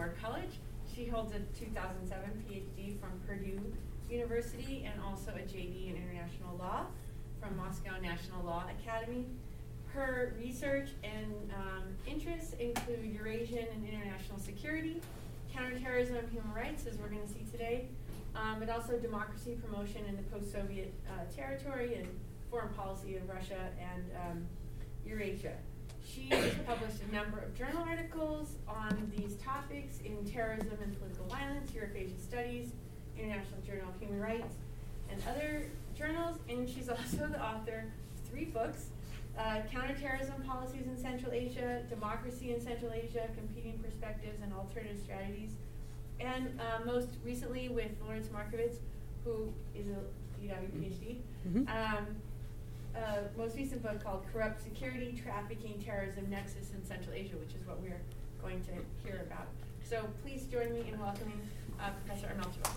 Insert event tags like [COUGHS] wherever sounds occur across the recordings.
at the Naval War College. She holds a 2007 PhD from Purdue University and also a JD in International Law from Moscow National Law Academy. Her research and um, interests include Eurasian and international security, counterterrorism and human rights, as we're going to see today, um, but also democracy promotion in the post-Soviet uh, territory and foreign policy of Russia and um, Eurasia. She has published a number of journal articles on these topics in terrorism and political violence, Eurasia Studies, International Journal of Human Rights, and other journals. And she's [LAUGHS] also the author of three books uh, Counterterrorism Policies in Central Asia, Democracy in Central Asia, Competing Perspectives and Alternative Strategies. And uh, most recently with Lawrence Markowitz, who is a UW PhD. Mhm. Um, uh, most recent book called Corrupt Security, Trafficking, Terrorism, Nexus in Central Asia, which is what we're going to hear about. So please join me in welcoming uh, Professor Omelicheva.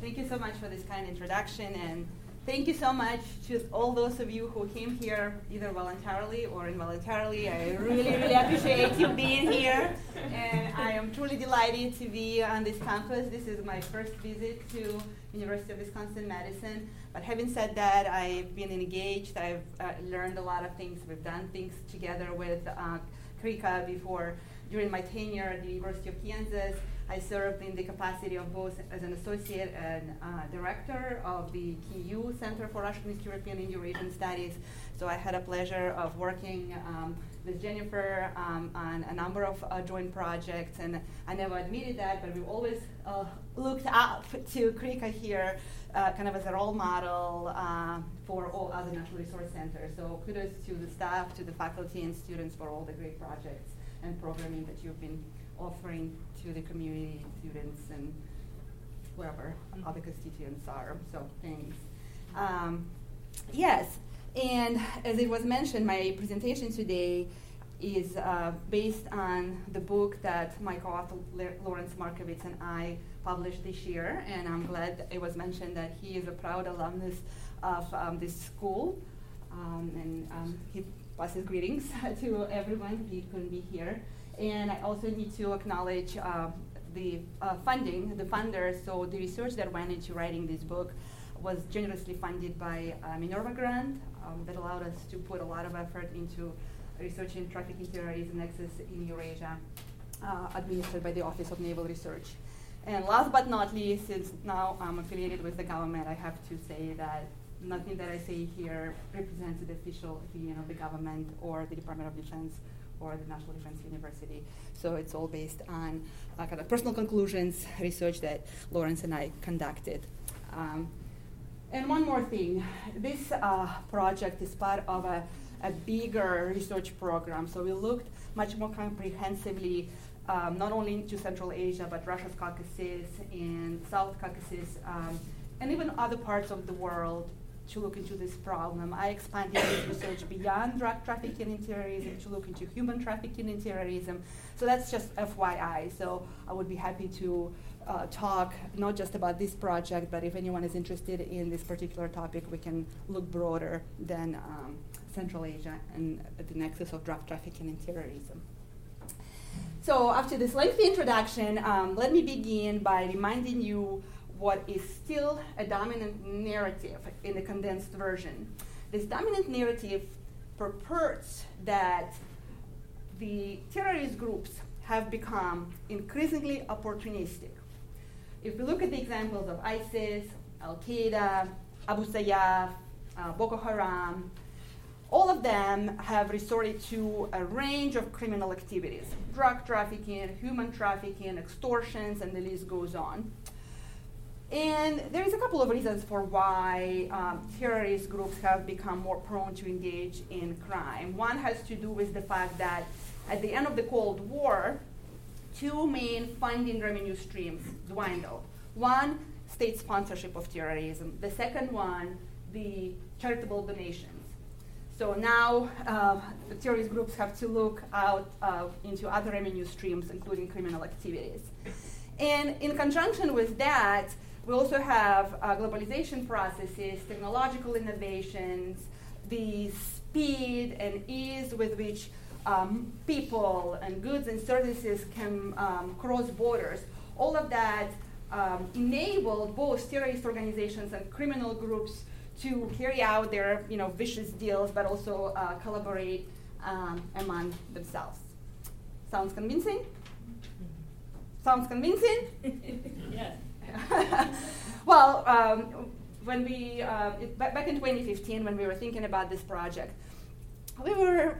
Thank you so much for this kind introduction, and thank you so much to all those of you who came here either voluntarily or involuntarily. I really, really appreciate you being here, and I am truly delighted to be on this campus. This is my first visit to University of Wisconsin-Madison. But having said that, I've been engaged. I've uh, learned a lot of things. We've done things together with uh, CREECA before. During my tenure at the University of Kansas, I served in the capacity of both as an associate and uh, director of the KU Center for Russian, East European, and Eurasian Studies. So I had a pleasure of working um, with Jennifer um, on a number of uh, joint projects, and I never admitted that, but we've always uh, looked up to CREECA here, uh, kind of as a role model uh, for all other natural resource centers. So kudos to the staff, to the faculty and students for all the great projects and programming that you've been offering to the community, students, and wherever other constituents are. So thanks. Um, yes, and as it was mentioned, my presentation today is uh, based on the book that my co-author La- Lawrence Markowitz and I published this year, and I'm glad it was mentioned that he is a proud alumnus of um, this school, um, and um, he passes greetings [LAUGHS] to everyone. He couldn't be here, and I also need to acknowledge uh, the uh, funding, the funders. So the research that went into writing this book was generously funded by a Minerva grant um, that allowed us to put a lot of effort into researching trafficking terrorism nexus in Eurasia, uh, administered by the Office of Naval Research. And last but not least, since now I'm affiliated with the government, I have to say that nothing that I say here represents the official opinion of the government or the Department of Defense or the National Defense University. So it's all based on uh, kind of personal conclusions, research that Lawrence and I conducted. Um, and one more thing, this uh, project is part of a, a bigger research program. So we looked much more comprehensively, um, not only into Central Asia, but Russia's Caucasus and South Caucasus, um, and even other parts of the world to look into this problem. I expanded this [COUGHS] research beyond drug trafficking and terrorism to look into human trafficking and terrorism. So that's just FYI. So I would be happy to uh, talk not just about this project, but if anyone is interested in this particular topic, we can look broader than um, Central Asia and the nexus of drug trafficking and terrorism. So after this lengthy introduction, um, let me begin by reminding you what is still a dominant narrative in the condensed version. This dominant narrative purports that the terrorist groups have become increasingly opportunistic. If we look at the examples of ISIS, Al Qaeda, Abu Sayyaf, uh, Boko Haram, all of them have resorted to a range of criminal activities drug trafficking, human trafficking, extortions, and the list goes on. And there is a couple of reasons for why um, terrorist groups have become more prone to engage in crime. One has to do with the fact that at the end of the Cold War, two main funding revenue streams dwindled. One, state sponsorship of terrorism. The second one, the charitable donations. So now uh, the terrorist groups have to look out uh, into other revenue streams, including criminal activities. And in conjunction with that, we also have uh, globalization processes, technological innovations, the speed and ease with which um, people and goods and services can um, cross borders. All of that um, enabled both terrorist organizations and criminal groups to carry out their you know, vicious deals, but also uh, collaborate um, among themselves. Sounds convincing? Sounds convincing? [LAUGHS] yes. [LAUGHS] well, um, when we, uh, it, back in 2015, when we were thinking about this project, we were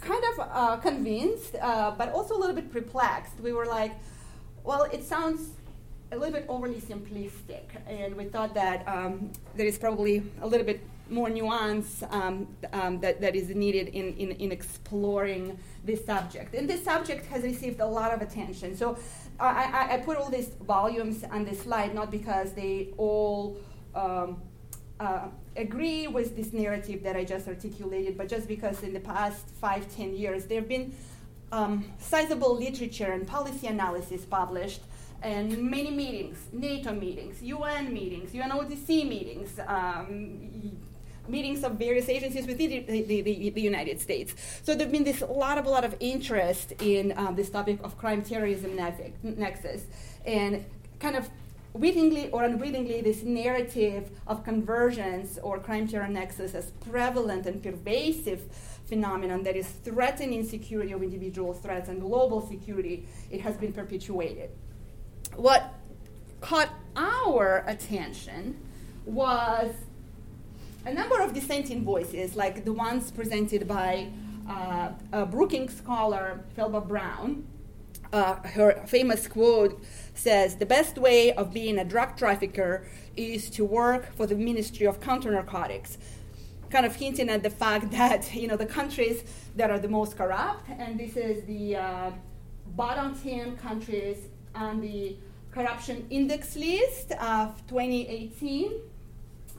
kind of uh, convinced, uh, but also a little bit perplexed. We were like, well, it sounds a little bit overly simplistic, and we thought that um, there is probably a little bit more nuance um, um, that, that is needed in, in, in, exploring this subject. And this subject has received a lot of attention. So I, I, I put all these volumes on this slide not because they all um, uh, agree with this narrative that I just articulated, but just because in the past five, ten years there have been um, sizable literature and policy analysis published and many meetings, NATO meetings, UN meetings, UNODC meetings, um, meetings of various agencies within the, the, the, the, United States. So there's been this lot of a lot of interest in um, this topic of crime terrorism nexus, and kind of wittingly or unwittingly, this narrative of convergence or crime terror nexus as prevalent and pervasive phenomenon that is threatening security of individual threats and global security, it has been perpetuated. What caught our attention was a number of dissenting voices, like the ones presented by uh, a Brookings scholar, Felbab-Brown. Uh, her famous quote says, The best way of being a drug trafficker is to work for the Ministry of Counter Narcotics. Kind of hinting at the fact [LAUGHS] that you know the countries that are the most corrupt, and this is the uh, bottom 10 countries on the corruption index list of 2018.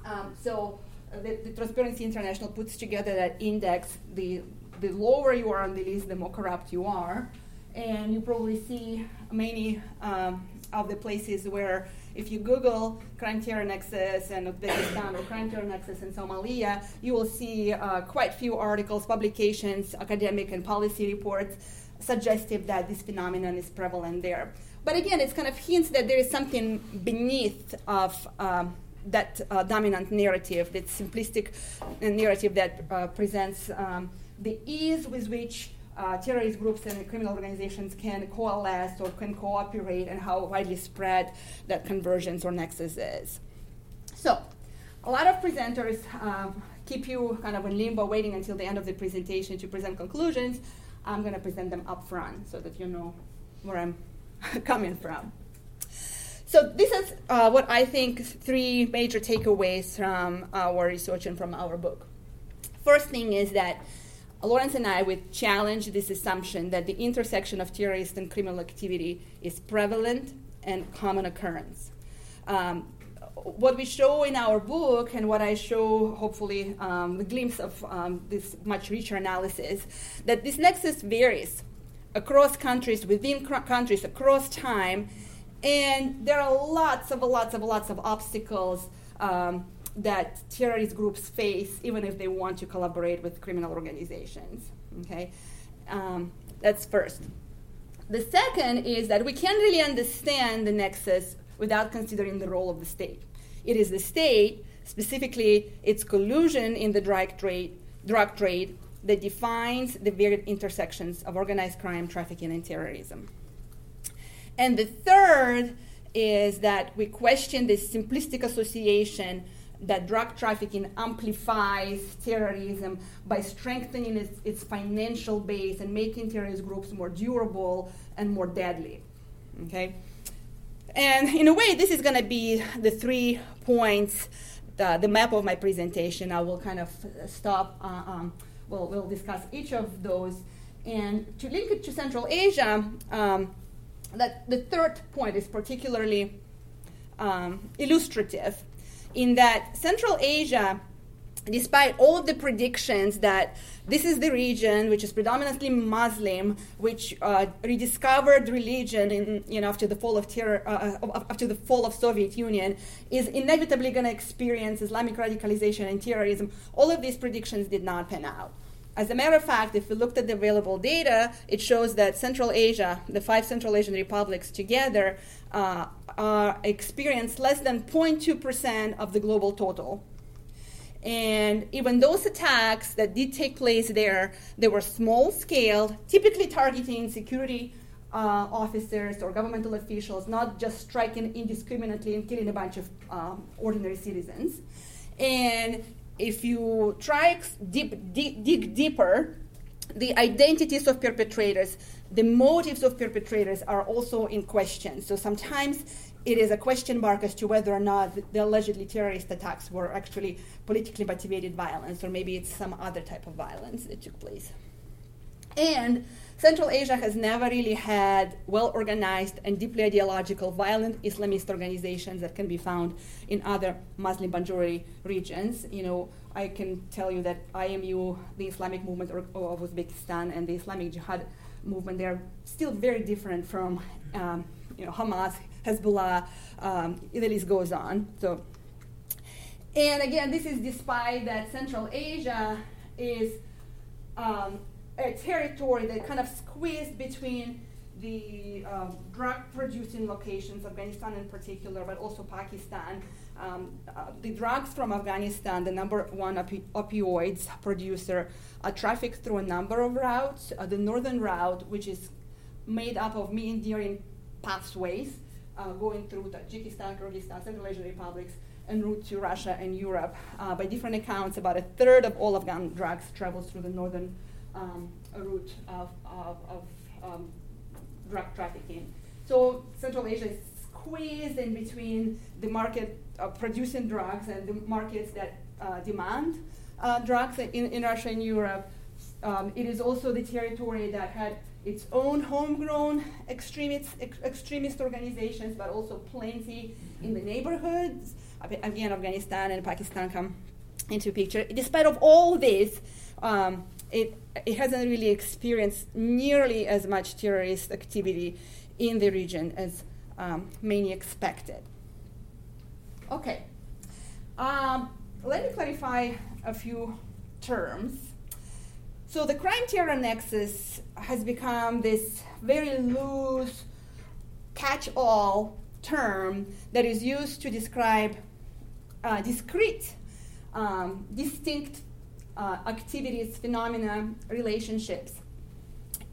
Um, so the, the, Transparency International puts together that index. The, the lower you are on the list, the more corrupt you are. And you probably see many um, of the places where if you Google crime terror nexus and Uzbekistan or crime terror nexus in Somalia, you will see uh, quite few articles, publications, academic and policy reports suggestive that this phenomenon is prevalent there. But again, it's kind of hints that there is something beneath of um, that uh, dominant narrative, that simplistic narrative that uh, presents um, the ease with which uh, terrorist groups and criminal organizations can coalesce or can cooperate and how widely spread that convergence or nexus is. So, a lot of presenters um, keep you kind of in limbo waiting until the end of the presentation to present conclusions. I'm going to present them up front so that you know where I'm [LAUGHS] coming from. So this is uh, what I think three major takeaways from our research and from our book. First thing is that Lawrence and I would challenge this assumption that the intersection of terrorist and criminal activity is prevalent and common occurrence. Um, what we show in our book and what I show, hopefully, um, the glimpse of um, this much richer analysis, that this nexus varies across countries, within cr- countries, across time, and there are lots of lots of lots of obstacles um, that terrorist groups face, even if they want to collaborate with criminal organizations. Okay, um, that's first. The second is that we can't really understand the nexus without considering the role of the state. It is the state, specifically its collusion in the drug trade, drug trade that defines the varied intersections of organized crime, trafficking, and terrorism. And the third is that we question this simplistic association that drug trafficking amplifies terrorism by strengthening its, its, financial base and making terrorist groups more durable and more deadly. Okay? And in a way, this is going to be the three points, the, the, map of my presentation. I will kind of stop, uh, um, we'll, we'll discuss each of those. And to link it to Central Asia, um, that the third point is particularly um, illustrative in that Central Asia despite all of the predictions that this is the region which is predominantly Muslim, which uh, rediscovered religion in, you know, after the fall of terror, uh, uh after the fall of Soviet Union, is inevitably going to experience Islamic radicalization and terrorism. All of these predictions did not pan out. As a matter of fact, if we looked at the available data, it shows that Central Asia, the five Central Asian republics together, uh, experience less than 0.2% of the global total and even those attacks that did take place there, they were small scale, typically targeting security uh, officers or governmental officials, not just striking indiscriminately and killing a bunch of um, ordinary citizens. And if you try deep, deep, dig deeper, the identities of perpetrators, the motives of perpetrators are also in question. So sometimes it is a question mark as to whether or not the allegedly terrorist attacks were actually politically motivated violence, or maybe it's some other type of violence that took place. And Central Asia has never really had well organized and deeply ideological violent Islamist organizations that can be found in other Muslim majority regions. You know, I can tell you that IMU, the Islamic movement of Uzbekistan, and the Islamic Jihad movement, they're still very different from um, you know, Hamas, Hezbollah, um, the list goes on. So, and again, this is despite that Central Asia is um, a territory that kind of squeezed between the um, drug producing locations, Afghanistan in particular, but also Pakistan. Um, uh, the drugs from Afghanistan, the number one opi- opioids producer, are trafficked through a number of routes. Uh, the northern route, which is made up of meandering pathways, uh, going through Tajikistan, Kyrgyzstan, Central Asian republics, en route to Russia and Europe. Uh, by different accounts, about a third of all Afghan drugs travels through the northern um, a route of, of, of um, drug trafficking. So Central Asia is squeezed in between the market of producing drugs and the markets that uh, demand uh, drugs in, in Russia and Europe. Um, it is also the territory that had its own homegrown extremist, ex- extremist organizations, but also plenty in the neighborhoods. Again, Afghanistan and Pakistan come into picture. Despite of all this, um, it, it hasn't really experienced nearly as much terrorist activity in the region as um, many expected. Okay, um, let me clarify a few terms. So the crime terror nexus has become this very loose catch all term that is used to describe uh, discrete, um, distinct uh, activities, phenomena, relationships.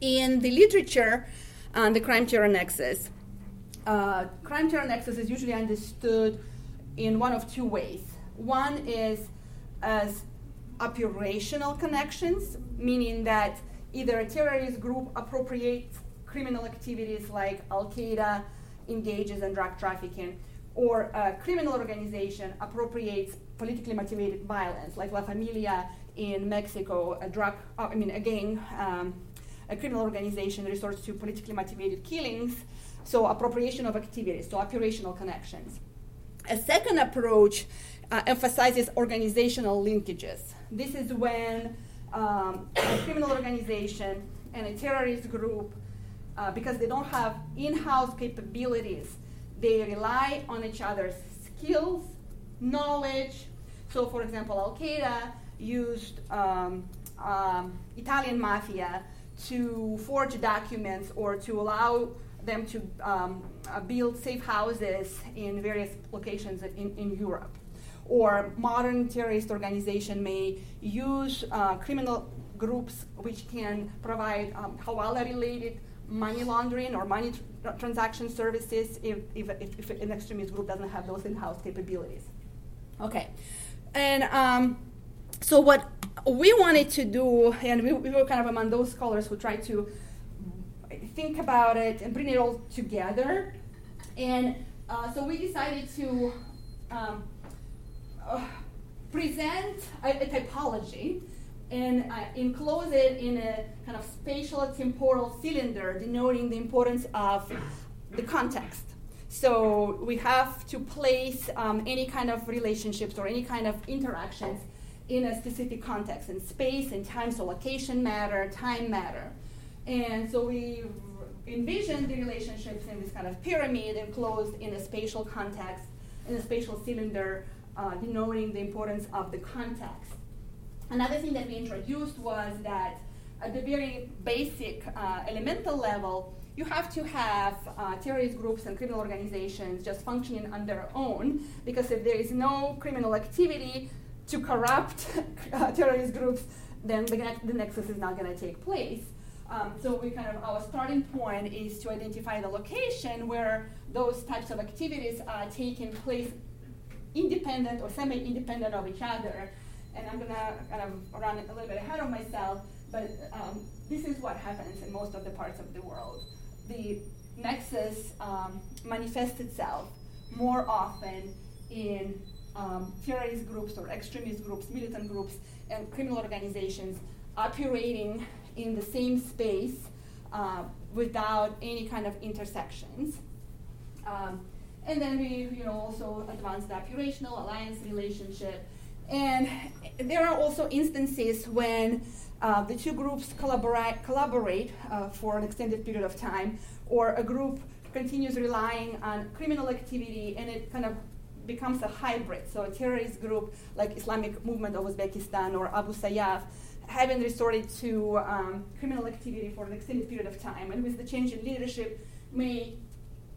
In the literature on the crime terror nexus, uh, crime terror nexus is usually understood in one of two ways. One is as operational connections, meaning that either a terrorist group appropriates criminal activities like Al Qaeda engages in drug trafficking, or a criminal organization appropriates politically motivated violence, like La Familia in Mexico, a drug, uh, I mean, again, um, a criminal organization resorts to politically motivated killings, so appropriation of activities, so operational connections. A second approach uh, emphasizes organizational linkages. This is when um, a criminal organization and a terrorist group, uh, because they don't have in house capabilities, they rely on each other's skills, knowledge. So, for example, Al Qaeda used um, um, Italian mafia to forge documents or to allow them to um, uh, build safe houses in various locations in, in Europe or modern terrorist organization may use uh, criminal groups which can provide um, hawala-related money laundering or money tr- transaction services if, if, if, if, an extremist group doesn't have those in-house capabilities. Okay, and um, so what we wanted to do, and we, we were kind of among those scholars who tried to think about it and bring it all together. And Uh, so we decided to um, uh, present a, a, typology and uh, enclose it in a kind of spatial temporal cylinder denoting the importance of the context. So we have to place um, any kind of relationships or any kind of interactions in a specific context, and space and time, so location matter, time matter. And so we envision the relationships in this kind of pyramid enclosed in a spatial context, in a spatial cylinder, uh, denoting the importance of the context. Another thing that we introduced was that at the very basic uh, elemental level, you have to have uh, terrorist groups and criminal organizations just functioning on their own, because if there is no criminal activity, to corrupt [LAUGHS] terrorist groups, then the, the nexus is not going to take place. Um, so we kind of our starting point is to identify the location where those types of activities are taking place independent or semi-independent of each other. And I'm gonna kind of run a little bit ahead of myself, but um, this is what happens in most of the parts of the world. The nexus um, manifests itself more often in um, terrorist groups or extremist groups, militant groups, and criminal organizations operating in the same space uh, without any kind of intersections. Um, and then we, you know, also advance the operational alliance relationship. And there are also instances when uh, the two groups collaborate, collaborate uh, for an extended period of time, or a group continues relying on criminal activity and it kind of becomes a hybrid. So a terrorist group like Islamic Movement of Uzbekistan or Abu Sayyaf having resorted to um, criminal activity for an extended period of time, and with the change in leadership, may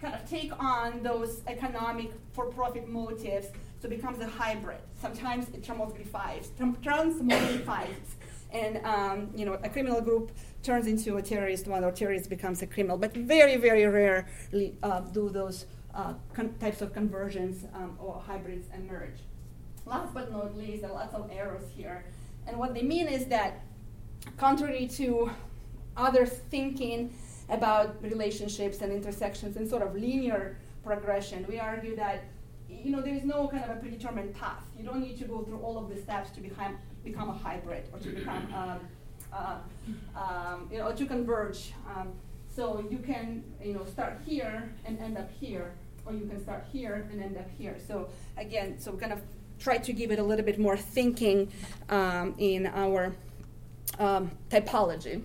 kind of take on those economic for-profit motives, so it becomes a hybrid. Sometimes it transmogrifies, transmogrifies, and um, you know a criminal group turns into a terrorist one, or terrorist becomes a criminal. But very, very rarely uh, do those uh, con- types of conversions um, or hybrids emerge. Last but not least, there are lots of errors here. And what they mean is that, contrary to other thinking about relationships and intersections and sort of linear progression, we argue that you know there is no kind of a predetermined path. You don't need to go through all of the steps to become become a hybrid or to become [CLEARS THROAT] um, uh, um, you know to converge. Um, so you can you know start here and end up here, or you can start here and end up here. So again, so kind of try to give it a little bit more thinking um, in our um, typology.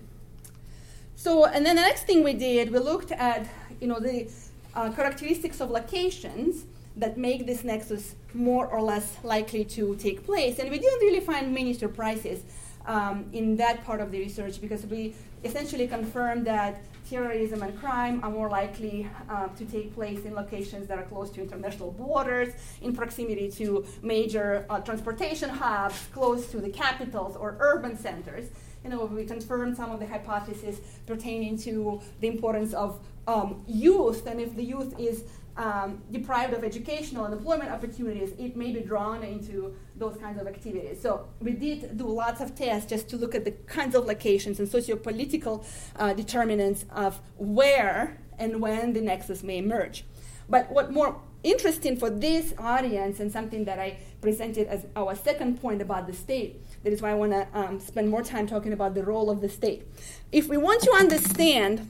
So, and then the next thing we did, we looked at you know the uh, characteristics of locations that make this nexus more or less likely to take place, and we didn't really find many surprises um, in that part of the research because we essentially confirmed that terrorism and crime are more likely uh, to take place in locations that are close to international borders, in proximity to major uh, transportation hubs, close to the capitals or urban centers. You know, we confirmed some of the hypotheses pertaining to the importance of um, youth, and if the youth is um, deprived of educational and employment opportunities, it may be drawn into those kinds of activities. So we did do lots of tests just to look at the kinds of locations and sociopolitical uh, determinants of where and when the nexus may emerge. But what more interesting for this audience and something that I presented as our second point about the state, that is why I want to um, spend more time talking about the role of the state. If we want to understand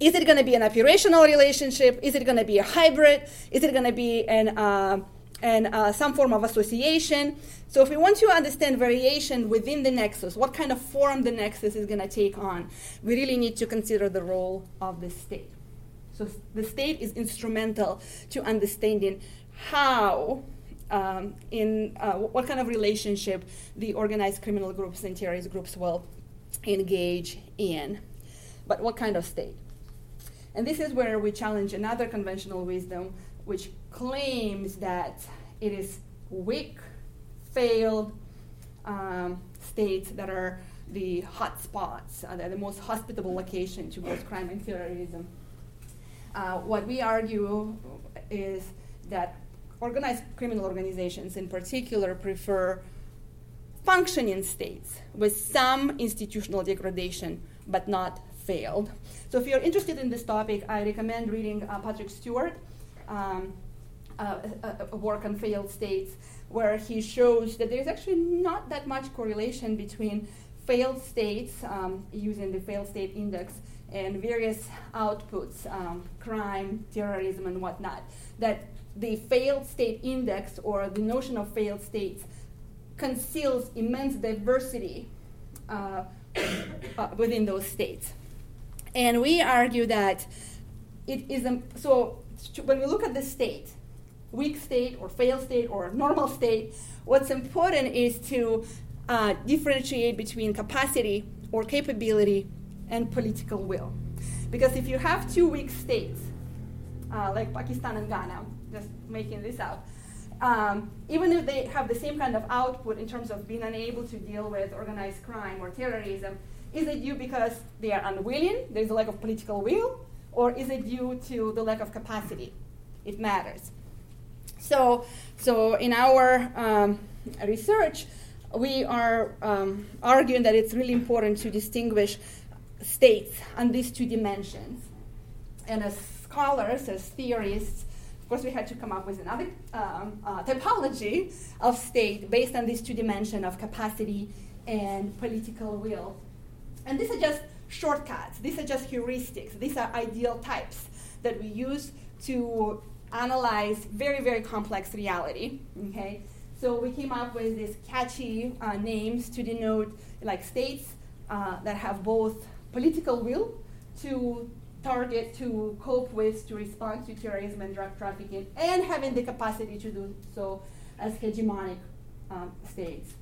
is it going to be an operational relationship? Is it going to be a hybrid? Is it going to be an, uh, an, uh, some form of association? So, if we want to understand variation within the nexus, what kind of form the nexus is going to take on, we really need to consider the role of the state. So, the state is instrumental to understanding how um, in uh, what kind of relationship the organized criminal groups and terrorist groups will engage in. But what kind of state? And this is where we challenge another conventional wisdom, which claims that it is weak, failed um, states that are the hot spots, uh, the most hospitable location to both crime and terrorism. Uh, what we argue is that organized criminal organizations, in particular, prefer functioning states with some institutional degradation but not failed. So if you're interested in this topic, I recommend reading uh, Patrick Stewart um, uh, a, work on failed states where he shows that there's actually not that much correlation between failed states um, using the failed state index and various outputs, um, crime, terrorism, and whatnot. That the failed state index or the notion of failed states conceals immense diversity uh, [COUGHS] within those states. And we argue that it is a, so when we look at the state, weak state or failed state or normal state, what's important is to uh, differentiate between capacity or capability and political will. Because if you have two weak states, uh, like Pakistan and Ghana, just making this up, um, even if they have the same kind of output in terms of being unable to deal with organized crime or terrorism, is it due because they are unwilling, there's a lack of political will, or is it due to the lack of capacity? It matters. So, so in our um, research, we are um, arguing that it's really important to distinguish states on these two dimensions. And as scholars, as theorists, of course, we had to come up with another um, uh, typology of state based on these two dimensions of capacity and political will. And these are just shortcuts, these are just heuristics, these are ideal types that we use to analyze very, very complex reality. Okay? So we came up with these catchy uh, names to denote like states uh, that have both political will to target, to cope with, to respond to terrorism and drug trafficking, and having the capacity to do so as hegemonic um, states.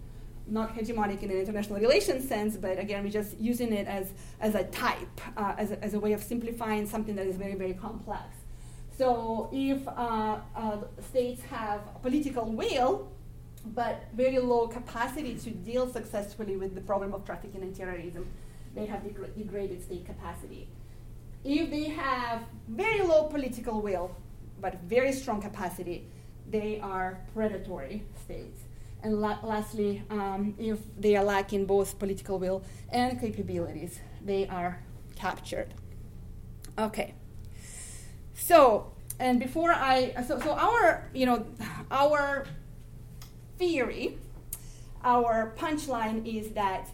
Not hegemonic in an international relations sense, but again, we're just using it as, as a type, uh, as, a, as a way of simplifying something that is very, very complex. So if uh, uh, states have political will, but very low capacity to deal successfully with the problem of trafficking and terrorism, they have degraded state capacity. If they have very low political will, but very strong capacity, they are predatory states. And la- lastly, um, if they are lacking both political will and capabilities, they are captured. Okay. So, and before I, so, so our, you know, our theory, our punchline is that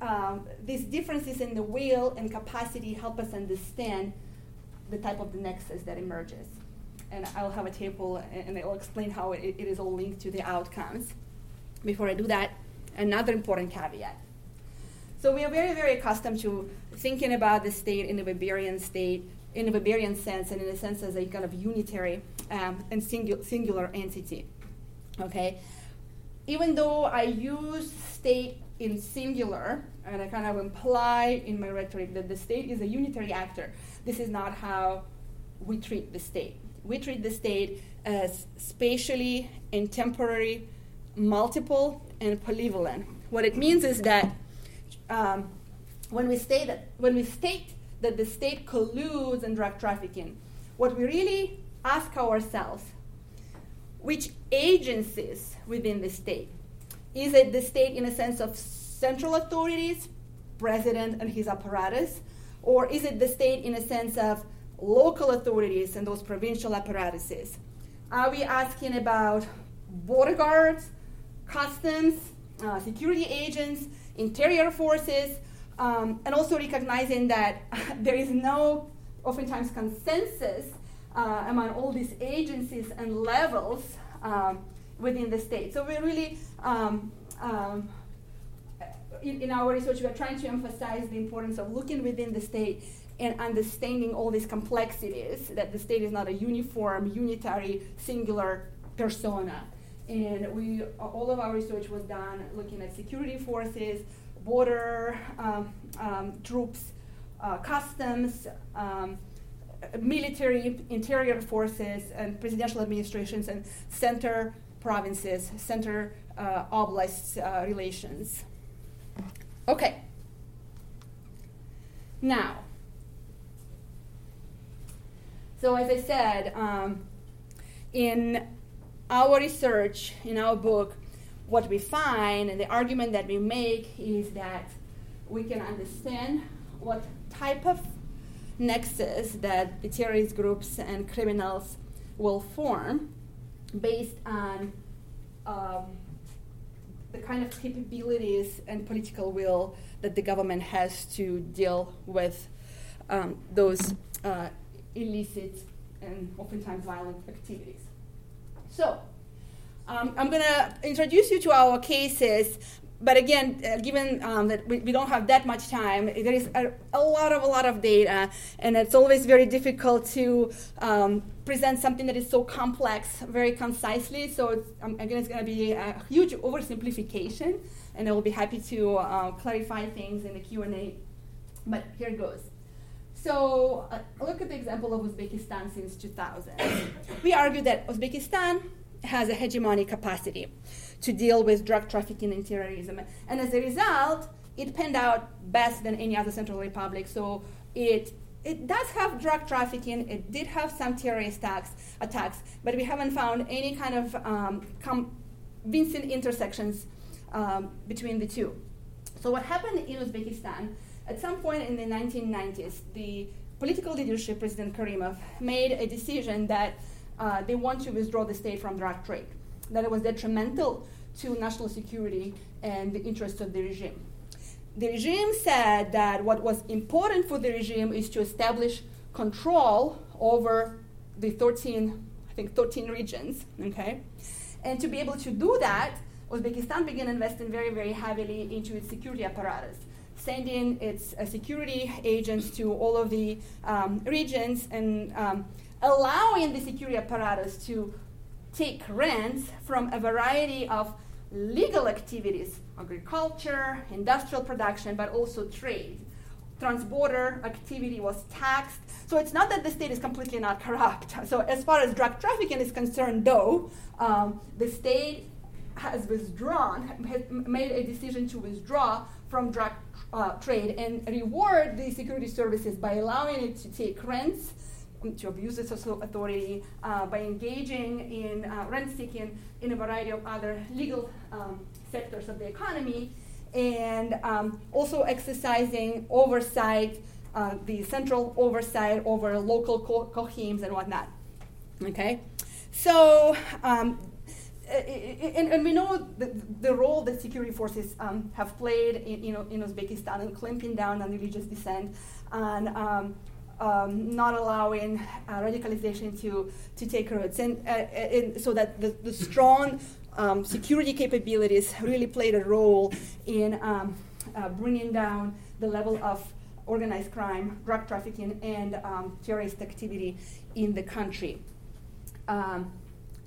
um, these differences in the will and capacity help us understand the type of the nexus that emerges. And I'll have a table and I'll explain how it, it is all linked to the outcomes. Before I do that, another important caveat. So we are very, very accustomed to thinking about the state in the Weberian state, in the Weberian sense, and in a sense as a kind of unitary um, and singu- singular entity. Okay? Even though I use state in singular, and I kind of imply in my rhetoric that the state is a unitary actor. This is not how we treat the state. We treat the state as spatially and temporary, multiple, and polyvalent. What it means is that um, when we state that when we state that the state colludes in drug trafficking, what we really ask ourselves, which agencies within the state is it the state in a sense of central authorities, president and his apparatus, or is it the state in a sense of local authorities and those provincial apparatuses? Are we asking about border guards, customs, uh, security agents, interior forces, um, and also recognizing that [LAUGHS] there is no, oftentimes, consensus uh, among all these agencies and levels um, within the state. So we're really, um, um, in, in, our research, we're trying to emphasize the importance of looking within the state and understanding all these complexities, that the state is not a uniform, unitary, singular persona. And we, all of our research was done looking at security forces, border um, um, troops, uh, customs, um, military, interior forces, and presidential administrations, and center provinces, center uh, oblast uh, relations. Okay. Now, so as I said, um, in our research, in our book, what we find and the argument that we make is that we can understand what type of nexus that the terrorist groups and criminals will form based on um, the kind of capabilities and political will that the government has to deal with um, those uh, illicit and oftentimes violent activities. So, um, I'm going to introduce you to our cases, but again, uh, given um, that we, we, don't have that much time, there is a, a, lot of a lot of data, and it's always very difficult to um, present something that is so complex very concisely. So it's, um, again, it's going to be a huge oversimplification, and I will be happy to uh, clarify things in the Q and A. But here it goes. So uh, look at the example of Uzbekistan since 2000. [COUGHS] we argue that Uzbekistan has a hegemonic capacity to deal with drug trafficking and terrorism. And as a result, it panned out best than any other Central Republic. So it it does have drug trafficking. It did have some terrorist attacks, attacks but we haven't found any kind of um, convincing intersections um, between the two. So what happened in Uzbekistan? At some point in the 1990s, the political leadership, President Karimov, made a decision that uh, they want to withdraw the state from drug trade that it was detrimental to national security and the interests of the regime. The regime said that what was important for the regime is to establish control over the 13, I think 13 regions, okay? And to be able to do that, Uzbekistan began investing very, very heavily into its security apparatus, sending its uh, security agents to all of the um, regions and um, allowing the security apparatus to take rents from a variety of legal activities agriculture, industrial production, but also trade. Transborder activity was taxed. So it's not that the state is completely not corrupt. [LAUGHS] So, as far as drug trafficking is concerned, though, um, the state has withdrawn, has made a decision to withdraw from drug uh, trade and reward the security services by allowing it to take rents to abuse its social authority uh, by engaging in uh, rent seeking in a variety of other legal um, sectors of the economy, and um, also exercising oversight, uh, the central oversight over local co- hokims and whatnot. Okay, so. Um, and, and, we know the, the, role that security forces um, have played in, in Uzbekistan in clamping down on religious dissent and um, um, not allowing uh, radicalization to, to take roots. And, uh, and so that the, the strong um, security capabilities really played a role in um, uh, bringing down the level of organized crime, drug trafficking, and um, terrorist activity in the country.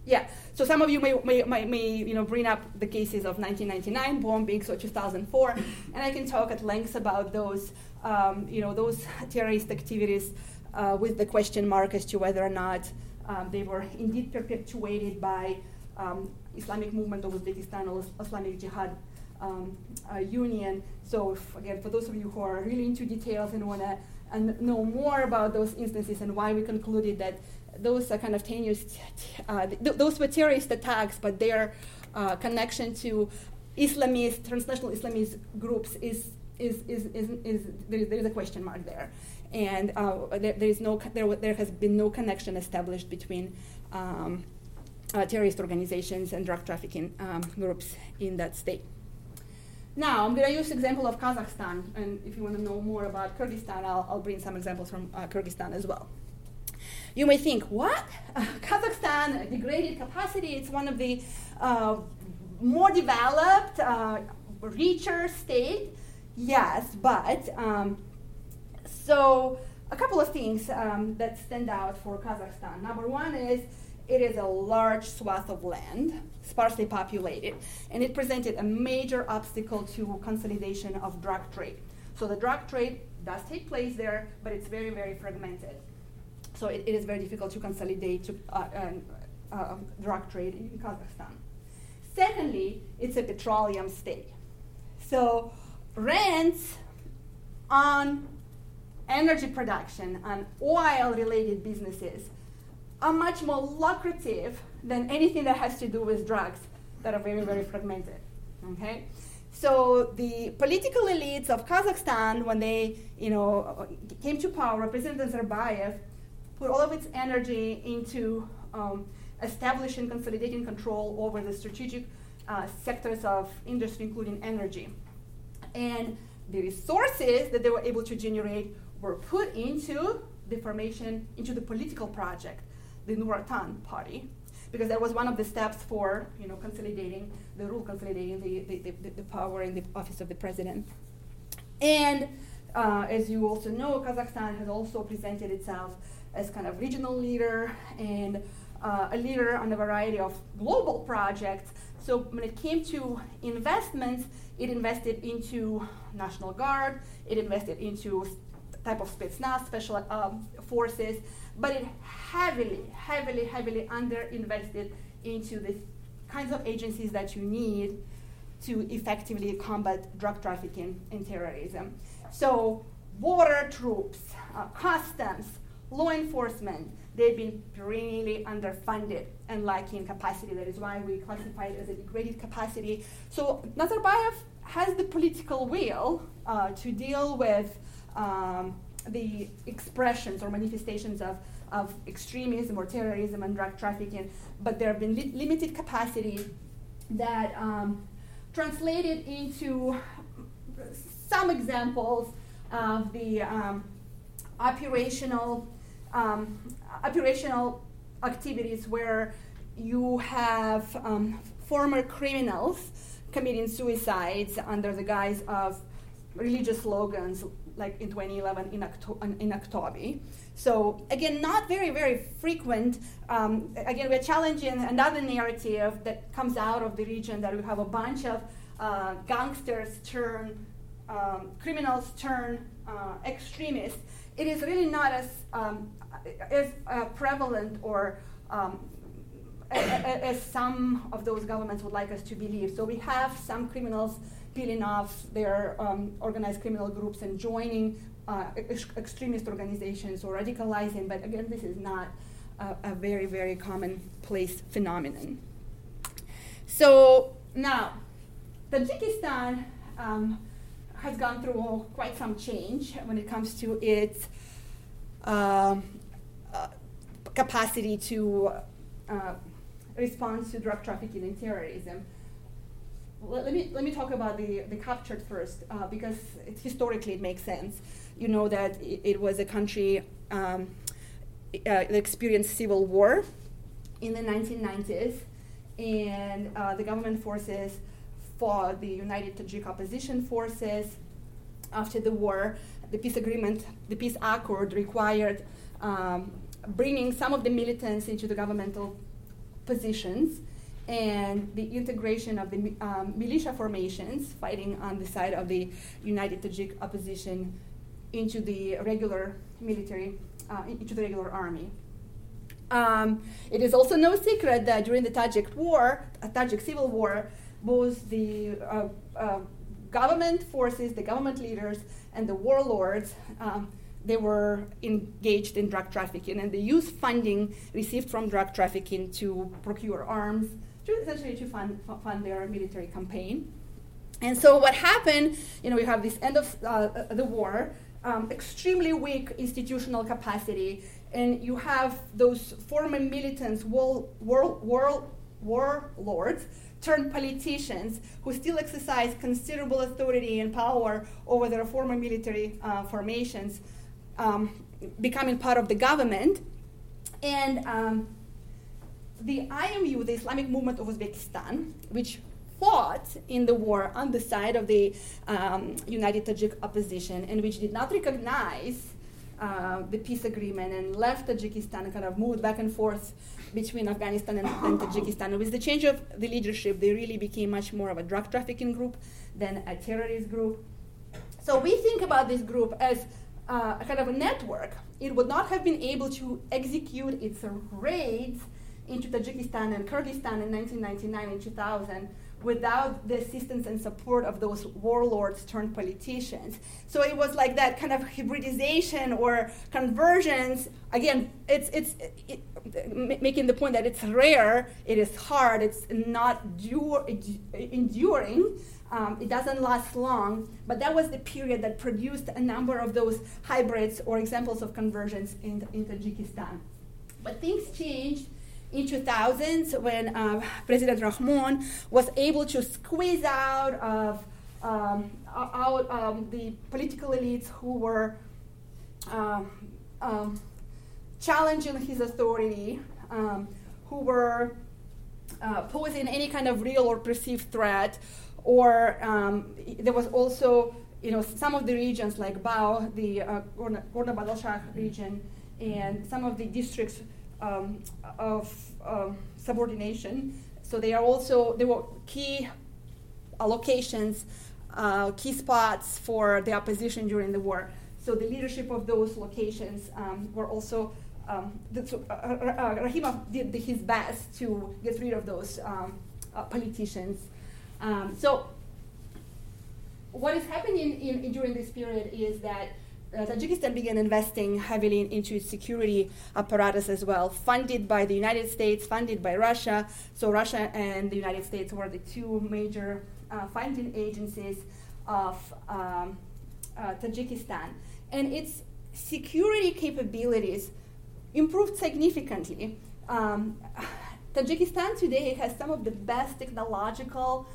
Yeah, so some of you may, may, may, may, you know, bring up the cases of 1999 bombings or 2004, and I can talk at length about those um, you know, those terrorist activities uh, with the question mark as to whether or not um, they were indeed perpetuated by um, Islamic movement of Uzbekistan or Islamic Jihad um, uh, Union. So if, again, for those of you who are really into details and want to know more about those instances and why we concluded that those are kind of tenuous, uh, th- those were terrorist attacks, but their uh, connection to Islamist, transnational Islamist groups is is, is, is, is there, there is a question mark there. And uh, there, there, is no, there, there has been no connection established between um, uh, terrorist organizations and drug trafficking um, groups in that state. Now, I'm going to use the example of Kazakhstan, and if you want to know more about Kyrgyzstan, I'll, I'll bring some examples from uh, Kyrgyzstan as well. You may think, what? [LAUGHS] Kazakhstan, degraded capacity, it's one of the uh, more developed, uh, richer state Yes, but um, so a couple of things um, that stand out for Kazakhstan. Number one is it is a large swath of land, sparsely populated, and it presented a major obstacle to consolidation of drug trade. So the drug trade does take place there, but it's very, very fragmented. So it, it is very difficult to consolidate to, uh, uh, drug trade in Kazakhstan. Secondly, it's a petroleum state. So rents on energy production and oil related businesses are much more lucrative than anything that has to do with drugs that are very, very fragmented. Okay? So the political elites of Kazakhstan, when they you know, came to power, President Nazarbayev put all of its energy into um, establish and consolidating control over the strategic uh, sectors of industry, including energy. And the resources that they were able to generate were put into the formation, into the political project, the Nur Otan party, because that was one of the steps for you know, consolidating the rule, consolidating the, the, the, the power in the office of the president. And uh, as you also know, Kazakhstan has also presented itself as kind of regional leader and uh, a leader on a variety of global projects. So when it came to investments, it invested into National Guard, it invested into type of Spetsnaz, special um, forces, but it heavily, heavily, heavily underinvested into the kinds of agencies that you need to effectively combat drug trafficking and terrorism. So, border troops, uh, customs, law enforcement, they've been really underfunded and lacking capacity. That is why we classify it as a degraded capacity. So, Nazarbayev has the political will uh, to deal with um, the expressions or manifestations of, of extremism or terrorism and drug trafficking, but there have been li- limited capacity that um, translated into some examples of the um, operational um, operational activities where you have um, former criminals committing suicides under the guise of religious slogans like in 2011 in, Octo- in Aktobe. So again, not very, very frequent. Um, again, we're challenging another narrative that comes out of the region that we have a bunch of uh, gangsters turn um, criminals turn uh, extremists. It is really not as um, as uh, prevalent or um, as some of those governments would like us to believe. So we have some criminals peeling off their um, organized criminal groups and joining uh, ex- extremist organizations or radicalizing, but again, this is not a, a very, very commonplace phenomenon. So now, Tajikistan um, has gone through quite some change when it comes to its uh, uh, capacity to uh, respond to drug trafficking and terrorism let, let, me let me talk about the, the captured first uh, because it, historically it makes sense. You know that it, it was a country um, uh, that experienced civil war in the 1990s, and uh, the government forces fought the United Tajik Opposition Forces. After the war, the peace agreement, the peace accord required um, bringing some of the militants into the governmental positions and the integration of the um, militia formations fighting on the side of the United Tajik opposition into the regular military, uh, into the regular army. Um, it is also no secret that during the Tajik war, uh, Tajik civil war, both the uh, uh, government forces, the government leaders, and the warlords, um, they were engaged in drug trafficking, and they used funding received from drug trafficking to procure arms, to essentially to fund, fund their military campaign. And so what happened, you know, we have this end of uh, the war, um, extremely weak institutional capacity, and you have those former militants, war, war, war, warlords, turned politicians who still exercise considerable authority and power over their former military uh, formations, um, becoming part of the government. And um, the IMU, the Islamic Movement of Uzbekistan, which fought in the war on the side of the um, United Tajik opposition and which did not recognize uh, the peace agreement and left Tajikistan kind of moved back and forth between Afghanistan and, and, Tajikistan. With the change of the leadership, they really became much more of a drug trafficking group than a terrorist group. So we think about this group as uh, a kind of a network. It would not have been able to execute its raids into Tajikistan and Kyrgyzstan in 1999 and 2000 without the assistance and support of those warlords turned politicians. So it was like that kind of hybridization or conversions. Again, it's, it's it, it, making the point that it's rare, it is hard, it's not dure, enduring. Um, it doesn't last long, but that was the period that produced a number of those hybrids or examples of conversions in, in Tajikistan. But things changed in 2000s when uh, President Rahmon was able to squeeze out of um, out um, the political elites who were um, um challenging his authority, um, who were uh, posing any kind of real or perceived threat, or there was also you know some of the regions like Bao, the uh, Gorno region, and some of the districts um, of um, subordination. So they are also they were key allocations, uh, key spots for the opposition during the war. So the leadership of those locations um, were also. Um, the, uh, uh, Rahimov did his best to get rid of those um, uh, politicians. Um, so what is happening in, in, during this period is that uh, Tajikistan began investing heavily into its security apparatus as well, funded by the United States, funded by Russia. So Russia and the United States were the two major uh, funding agencies of um, uh, Tajikistan. And its security capabilities improved significantly. Um, [SIGHS] Tajikistan today has some of the best technological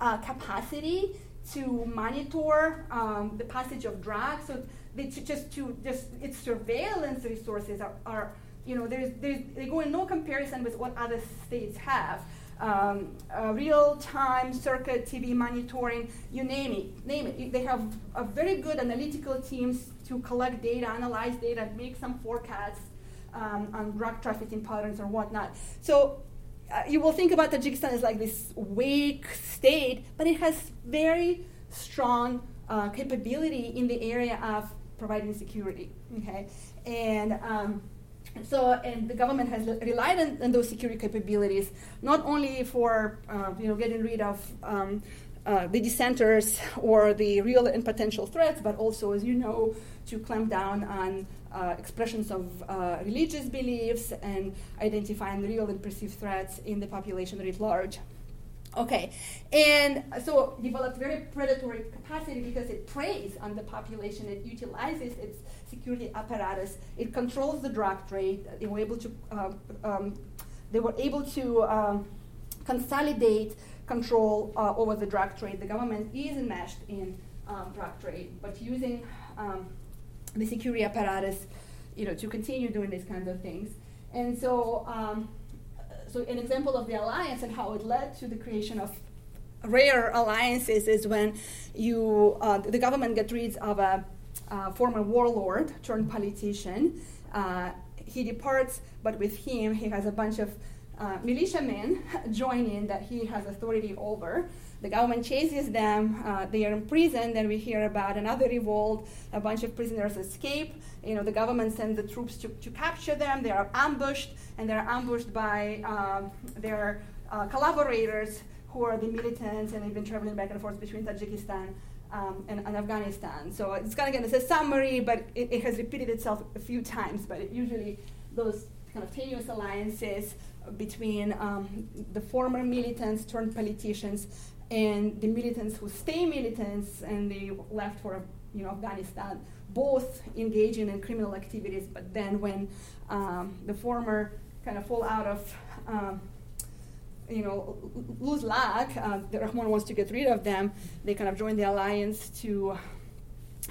uh, capacity to monitor um, the passage of drugs. So just to just its surveillance resources are, are you know there's, there's they go in no comparison with what other states have. Um, uh, real-time circuit TV monitoring, you name it, name it. They have a very good analytical teams to collect data, analyze data, make some forecasts um, on drug trafficking patterns or whatnot. So uh, you will think about Tajikistan as like this weak state, but it has very strong uh, capability in the area of providing security. Okay, and um, so and the government has relied on, on, those security capabilities not only for uh, you know getting rid of um, uh, the dissenters or the real and potential threats, but also, as you know, to clamp down on uh, expressions of uh, religious beliefs and identifying real and perceived threats in the population writ large. Okay, and so developed very predatory capacity because it preys on the population. It utilizes its security apparatus. It controls the drug trade. They were able to. Um, um, they were able to um, consolidate control uh, over the drug trade. The government is enmeshed in um, drug trade, but using um, the security apparatus, you know, to continue doing these kinds of things. And so um, so an example of the alliance and how it led to the creation of rare alliances is when you uh, the government gets rid of a uh, former warlord turned politician. Uh, he departs, but with him he has a bunch of uh, militiamen [LAUGHS] join in that he has authority over. The government chases them. Uh, they are imprisoned. Then we hear about another revolt. A bunch of prisoners escape. You know, the government sends the troops to, to capture them. They are ambushed, and they are ambushed by um, their uh, collaborators, who are the militants, and they've been traveling back and forth between Tajikistan um, and, and, Afghanistan. So it's kind of again, it's a summary, but it, it, has repeated itself a few times. But usually those kind of tenuous alliances between um, the former militants turned politicians and the militants who stay militants and they left for you know Afghanistan, both engaging in criminal activities. But then when um, the former kind of fall out of um, you know lose luck, uh, the Rahmon wants to get rid of them. They kind of join the alliance to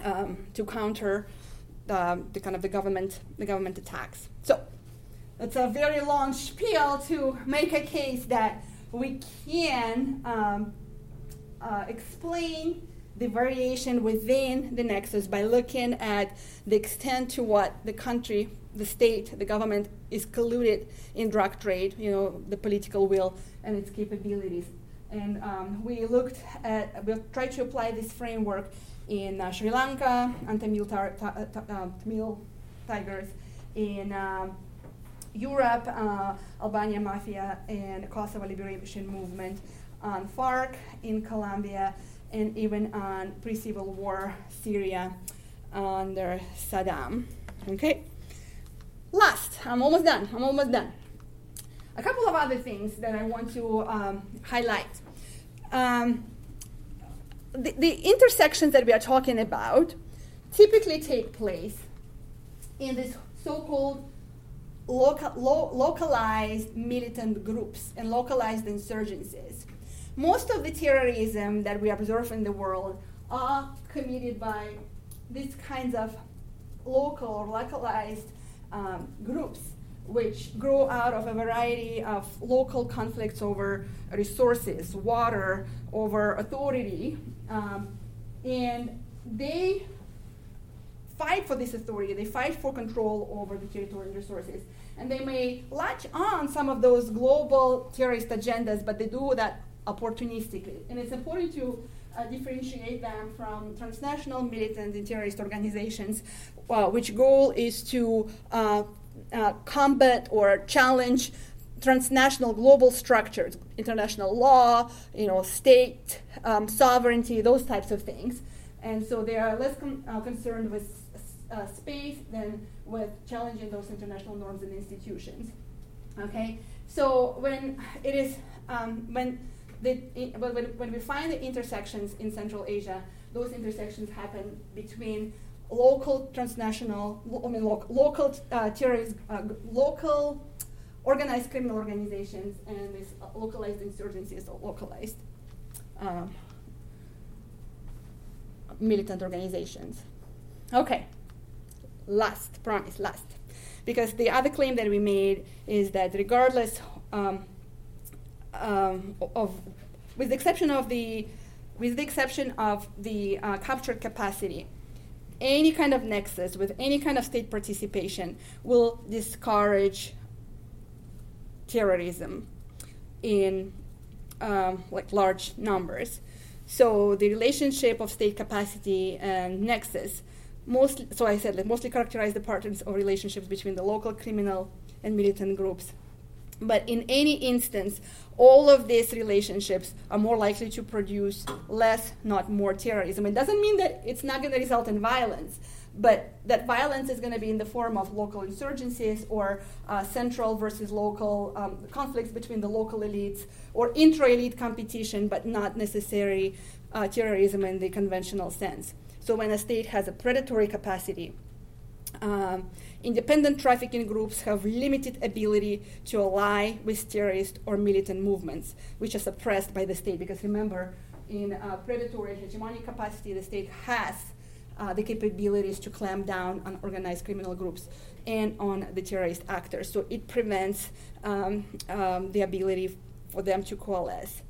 um, to counter the, the kind of the government the government attacks. So it's a very long spiel to make a case that we can um, uh, explain the variation within the nexus by looking at the extent to what the country, the state, the government is colluded in drug trade, you know, the political will and its capabilities. And um, we looked at, we tried to apply this framework in uh, Sri Lanka, anti-Tamil tar- ta- ta- uh, Tamil tigers, in um, Europe, uh, Albania Mafia, and Kosovo Liberation Movement on FARC in Colombia, and even on pre-civil war Syria under Saddam. Okay. Last, I'm almost done. I'm almost done. A couple of other things that I want to um, highlight. Um, the, the intersections that we are talking about typically take place in these so-called local, lo- localized militant groups and localized insurgencies. Most of the terrorism that we observe in the world are committed by these kinds of local or localized um, groups which grow out of a variety of local conflicts over resources, water, over authority. Um, and they fight for this authority, they fight for control over the territory and resources. And they may latch on some of those global terrorist agendas, but they do that opportunistically. And it's important to uh, differentiate them from transnational militant and terrorist organizations, uh, which goal is to uh, uh, combat or challenge transnational global structures, international law, you know, state um, sovereignty, those types of things. And so they are less con- uh, concerned with uh, space than with challenging those international norms and institutions. Okay, so when it is um, when the when, when we find the intersections in Central Asia, those intersections happen between local transnational, I mean lo- local uh, terrorist, uh, local organized criminal organizations and these uh, localized insurgencies or localized um, militant organizations. Okay, last, promise, last. Because the other claim that we made is that regardless um, um, of, with the exception of the, with the exception of the uh, captured capacity, any kind of nexus with any kind of state participation will discourage terrorism in um, like large numbers. So the relationship of state capacity and nexus mostly, so I said, like, mostly characterize the patterns of relationships between the local criminal and militant groups. But in any instance, all of these relationships are more likely to produce less, not more terrorism. It doesn't mean that it's not going to result in violence, but that violence is going to be in the form of local insurgencies or uh, central versus local um, conflicts between the local elites or intra elite competition, but not necessarily uh, terrorism in the conventional sense. So when a state has a predatory capacity, um, independent trafficking groups have limited ability to ally with terrorist or militant movements, which are suppressed by the state. Because remember, in uh, predatory hegemonic capacity, the state has uh, the capabilities to clamp down on organized criminal groups and on the terrorist actors. So it prevents um, um, the ability for them to coalesce.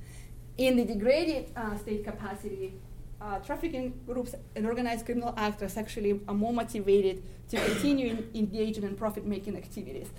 In the degraded uh, state capacity, uh, trafficking groups and organized criminal actors actually are more motivated to continue engaging in profit-making activities.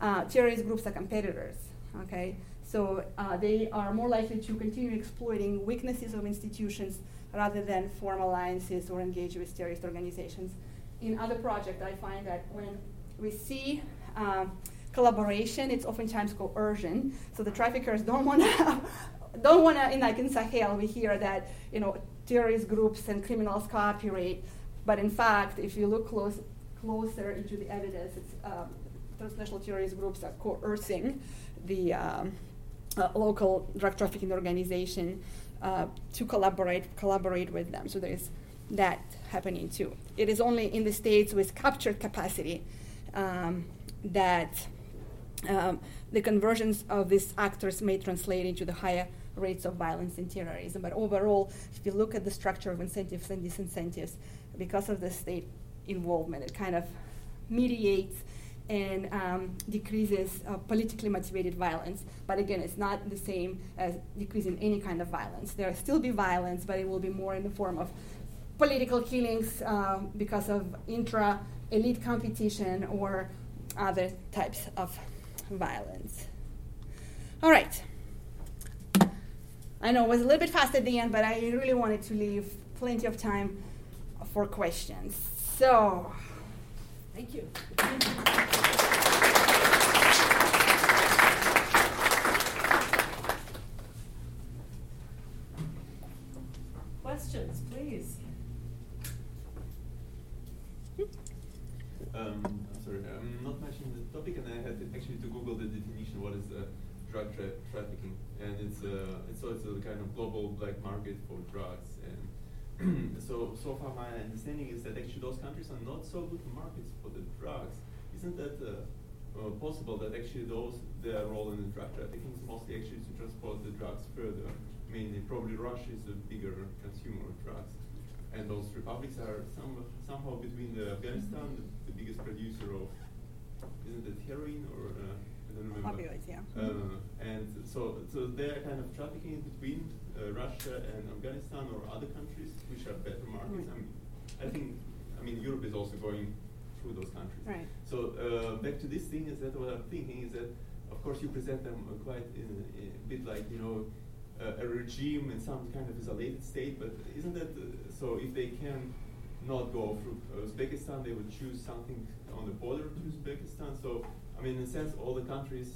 Uh, terrorist groups are competitors, okay? So uh, they are more likely to continue exploiting weaknesses of institutions rather than form alliances or engage with terrorist organizations. In other projects, I find that when we see um, collaboration, it's oftentimes coercion. So the traffickers don't want to [LAUGHS] don't want to, in like in Sahel, we hear that you know terrorist groups and criminals cooperate, but in fact, if you look close, closer into the evidence, um, transnational terrorist groups are coercing the um, uh, local drug trafficking organization uh, to collaborate collaborate with them. So there is that happening too. It is only in the states with captured capacity um, that um, the conversions of these actors may translate into the higher rates of violence and terrorism. But overall, if you look at the structure of incentives and disincentives, because of the state involvement, it kind of mediates and um, decreases uh, politically motivated violence. But again, it's not the same as decreasing any kind of violence. There will still be violence, but it will be more in the form of political killings uh, because of intra elite competition or other types of violence. All right. I know it was a little bit fast at the end, but I really wanted to leave plenty of time for questions. So, thank you. Questions, please. Um, I'm sorry, I'm not matching the topic, and I had actually to Google the definition. What is uh, drug tra- trafficking? And it's uh, it's so it's a kind of global black market for drugs. And [CLEARS THROAT] so so far, my understanding is that actually those countries are not so good markets for the drugs. Isn't that uh, uh, possible that actually those their role in the drug trafficking is mostly actually to transport the drugs further. Mainly, probably Russia is a bigger consumer of drugs, and those republics are some, somehow between the Afghanistan, the, the biggest producer of isn't it heroin or uh, I don't remember. Yeah. Uh, and so, so they're kind of trafficking between uh, Russia and Afghanistan or other countries which are better markets. Right. I mean, I think, I mean, Europe is also going through those countries. Right. So uh, back to this thing is that what I'm thinking is that, of course, you present them uh, quite in, in a bit like you know uh, a regime in some kind of isolated state, but isn't that uh, so? If they can not go through Uzbekistan, they would choose something on the border to Uzbekistan. So I mean, in a sense, all the countries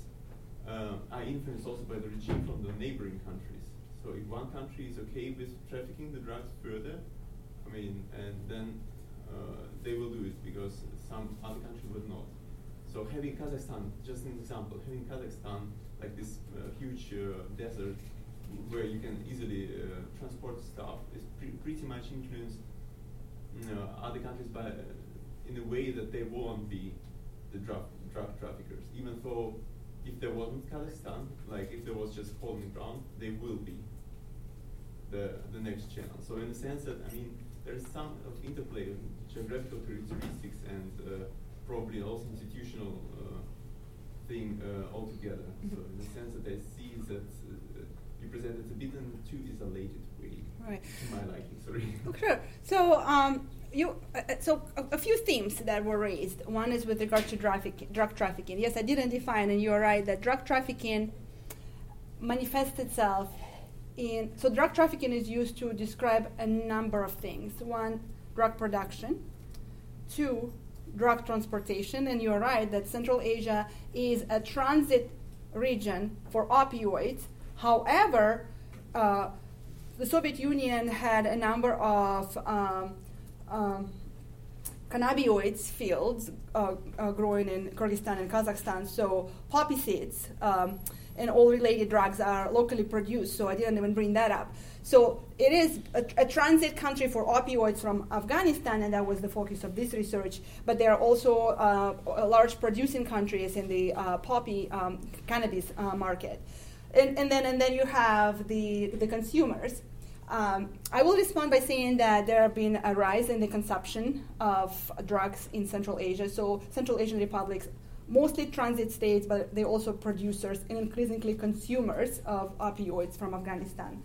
uh, are influenced also by the regime from the neighboring countries. So if one country is okay with trafficking the drugs further, I mean, and then uh, they will do it because some other country would not. So having Kazakhstan, just an example, having Kazakhstan like this uh, huge uh, desert where you can easily uh, transport stuff is pre pretty much influenced you know, other countries by uh, in a way that they won't be the drug drug traffickers. Even though if there wasn't Kazakhstan, like if there was just holding ground, they will be the the next channel. So in the sense that I mean there's some of interplay of geographical characteristics and uh, probably also institutional uh, thing uh, altogether. Mm -hmm. So in the sense that I see that uh, you present it a bit in too isolated way. Right. To my liking, sorry. Sure. So um, you, uh, uh, so a, a, few themes that were raised. One is with regard to traffic, drug trafficking. Yes, I didn't define, and you're right that drug trafficking manifests itself in. So drug trafficking is used to describe a number of things. One, drug production. Two, drug transportation. And you're right that Central Asia is a transit region for opioids. However, uh, the Soviet Union had a number of um, um, cannabinoids fields uh, uh, growing in Kyrgyzstan and Kazakhstan. So poppy seeds um, and all related drugs are locally produced. So I didn't even bring that up. So it is a, a, transit country for opioids from Afghanistan, and that was the focus of this research. But there are also uh, large producing countries in the uh, poppy um, cannabis uh, market. And, and, then, and then you have the, the consumers. Um, I will respond by saying that there have been a rise in the consumption of drugs in Central Asia. So, Central Asian republics, mostly transit states, but they're also producers and increasingly consumers of opioids from Afghanistan.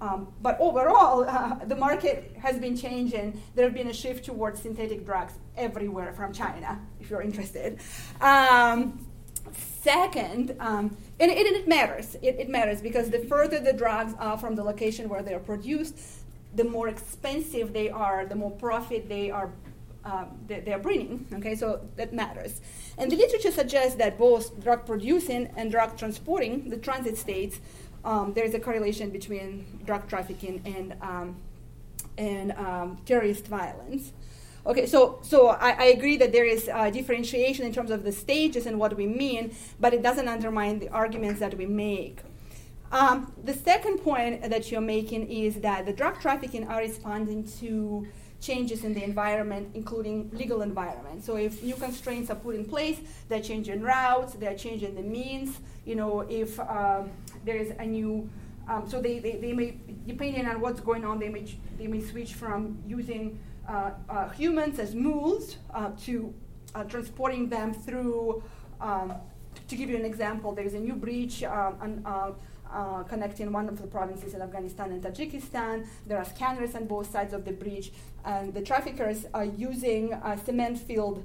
Um, but overall, uh, [LAUGHS] the market has been changing. There has been a shift towards synthetic drugs everywhere from China, if you're interested. Um, second, um, and, and, it matters. It, it, matters because the further the drugs are from the location where they are produced, the more expensive they are, the more profit they are um, they, they, are bringing. Okay, so that matters. And the literature suggests that both drug producing and drug transporting, the transit states, um, there is a correlation between drug trafficking and um, and um, terrorist violence. Okay, so so I, I, agree that there is differentiation in terms of the stages and what we mean, but it doesn't undermine the arguments that we make. Um, the second point that you're making is that the drug trafficking are responding to changes in the environment, including legal environment. So if new constraints are put in place, they're changing routes, they're changing the means. You know, if um, there is a new, um, so they, they, they may, depending on what's going on, they may, they may switch from using uh, uh, humans as mules uh, to uh, transporting them through, um, to give you an example, there's a new bridge um, uh, uh, connecting one of the provinces in Afghanistan and Tajikistan. There are scanners on both sides of the bridge, and the traffickers are using uh, cement filled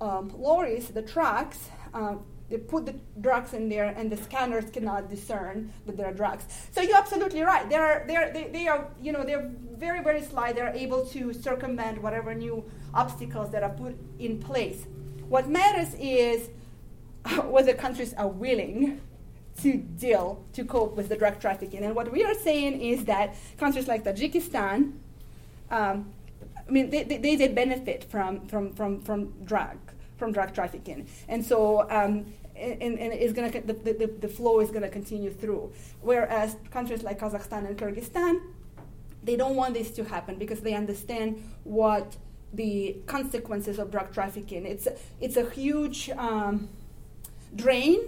um, lorries, the trucks. Uh, they put the drugs in there, and the scanners cannot discern that there are drugs. So you're absolutely right. They are, they are, they, they are, you know, they're very, very sly. They're able to circumvent whatever new obstacles that are put in place. What matters is [LAUGHS] whether countries are willing to deal, to cope with the drug trafficking. And what we are saying is that countries like Tajikistan, um, I mean, they, they, they, benefit from, from, from, from drug, from drug trafficking. And so, um, and, and is gonna, the, the, the flow is going to continue through. Whereas countries like Kazakhstan and Kyrgyzstan, they don't want this to happen because they understand what the consequences of drug trafficking. It's, it's a huge, um, drain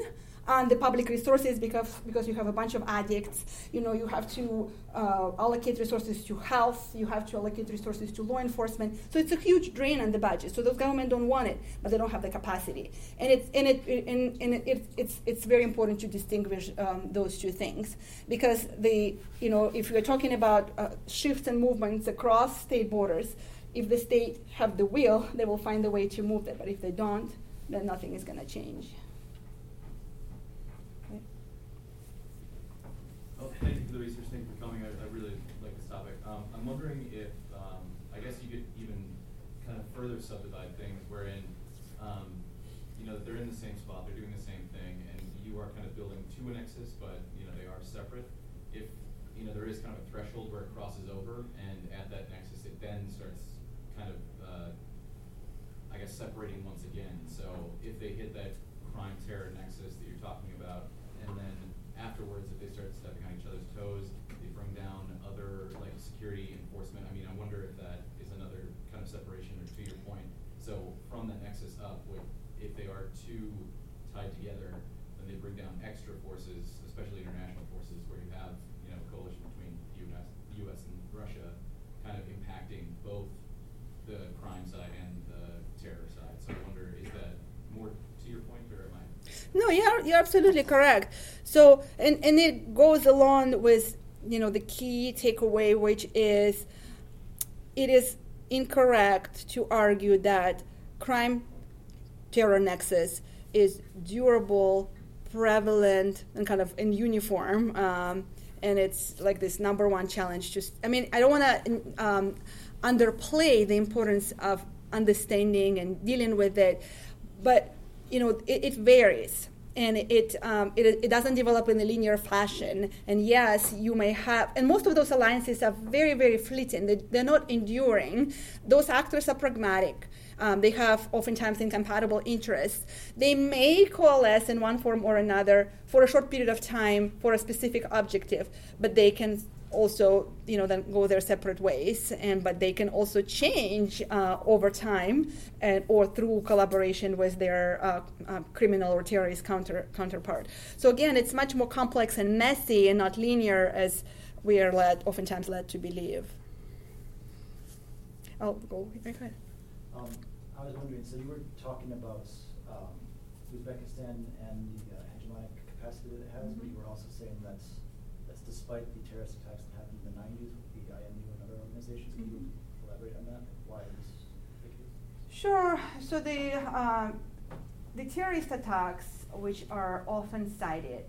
on the public resources because because you have a bunch of addicts. You know, you have to uh, allocate resources to health. You have to allocate resources to law enforcement. So it's a huge drain on the budget. So those government don't want it, but they don't have the capacity. And it's and it and, and it, it, it's it's very important to distinguish um, those two things because the you know if you're talking about uh, shifts and movements across state borders, if the state have the will, they will find a way to move it. But if they don't, then nothing is going to change. Thank you for the research. Thank you for coming. I, I really like this topic. Um, I'm wondering if, um, I guess you could even kind of further subdivide things wherein, um, you know, they're in the same spot, they're doing the same thing, and you are kind of building to a nexus, but, you know, they are separate. If, you know, there is kind of a threshold where it crosses over, and at that nexus, it then starts kind of, uh, I guess, separating once again. So if they hit that crime terror nexus that you're talking about, and then afterwards, if they start stepping on each other's toes, they bring down other like security enforcement. I mean, I wonder if that is another kind of separation, or to your point. So from that nexus up, would, if they are too tied together, then they bring down extra forces, especially international forces, where you have you know coalition between U.S. the U.S. and Russia, kind of impacting both the crime side and the terror side. So I wonder, is that more to your point, or am I? No, you're, you're absolutely correct. So, and, and it goes along with, you know, the key takeaway, which is it is incorrect to argue that crime terror nexus is durable, prevalent, and kind of in uniform. Um, and it's like this number one challenge. Just, I mean, I don't want to um, underplay the importance of understanding and dealing with it, but you know, it, it varies and it, um, it, it, doesn't develop in a linear fashion. And yes, you may have, and most of those alliances are very, very fleeting. They, they're not enduring. Those actors are pragmatic. Um, they have oftentimes incompatible interests. They may coalesce in one form or another for a short period of time for a specific objective, but they can also you know then go their separate ways and but they can also change uh, over time and or through collaboration with their uh, uh, criminal or terrorist counter counterpart. So again it's much more complex and messy and not linear as we are led oftentimes led to believe. I'll go ahead. Um, i was wondering so you were talking about um, uzbekistan and the uh, hegemonic capacity that it has mm-hmm. but you were also saying that's despite the terrorist attacks that happened in the 90s with the IMU and other organizations. Can mm-hmm. you elaborate on that? Why is the case? Sure. So the uh, the terrorist attacks, which are often cited,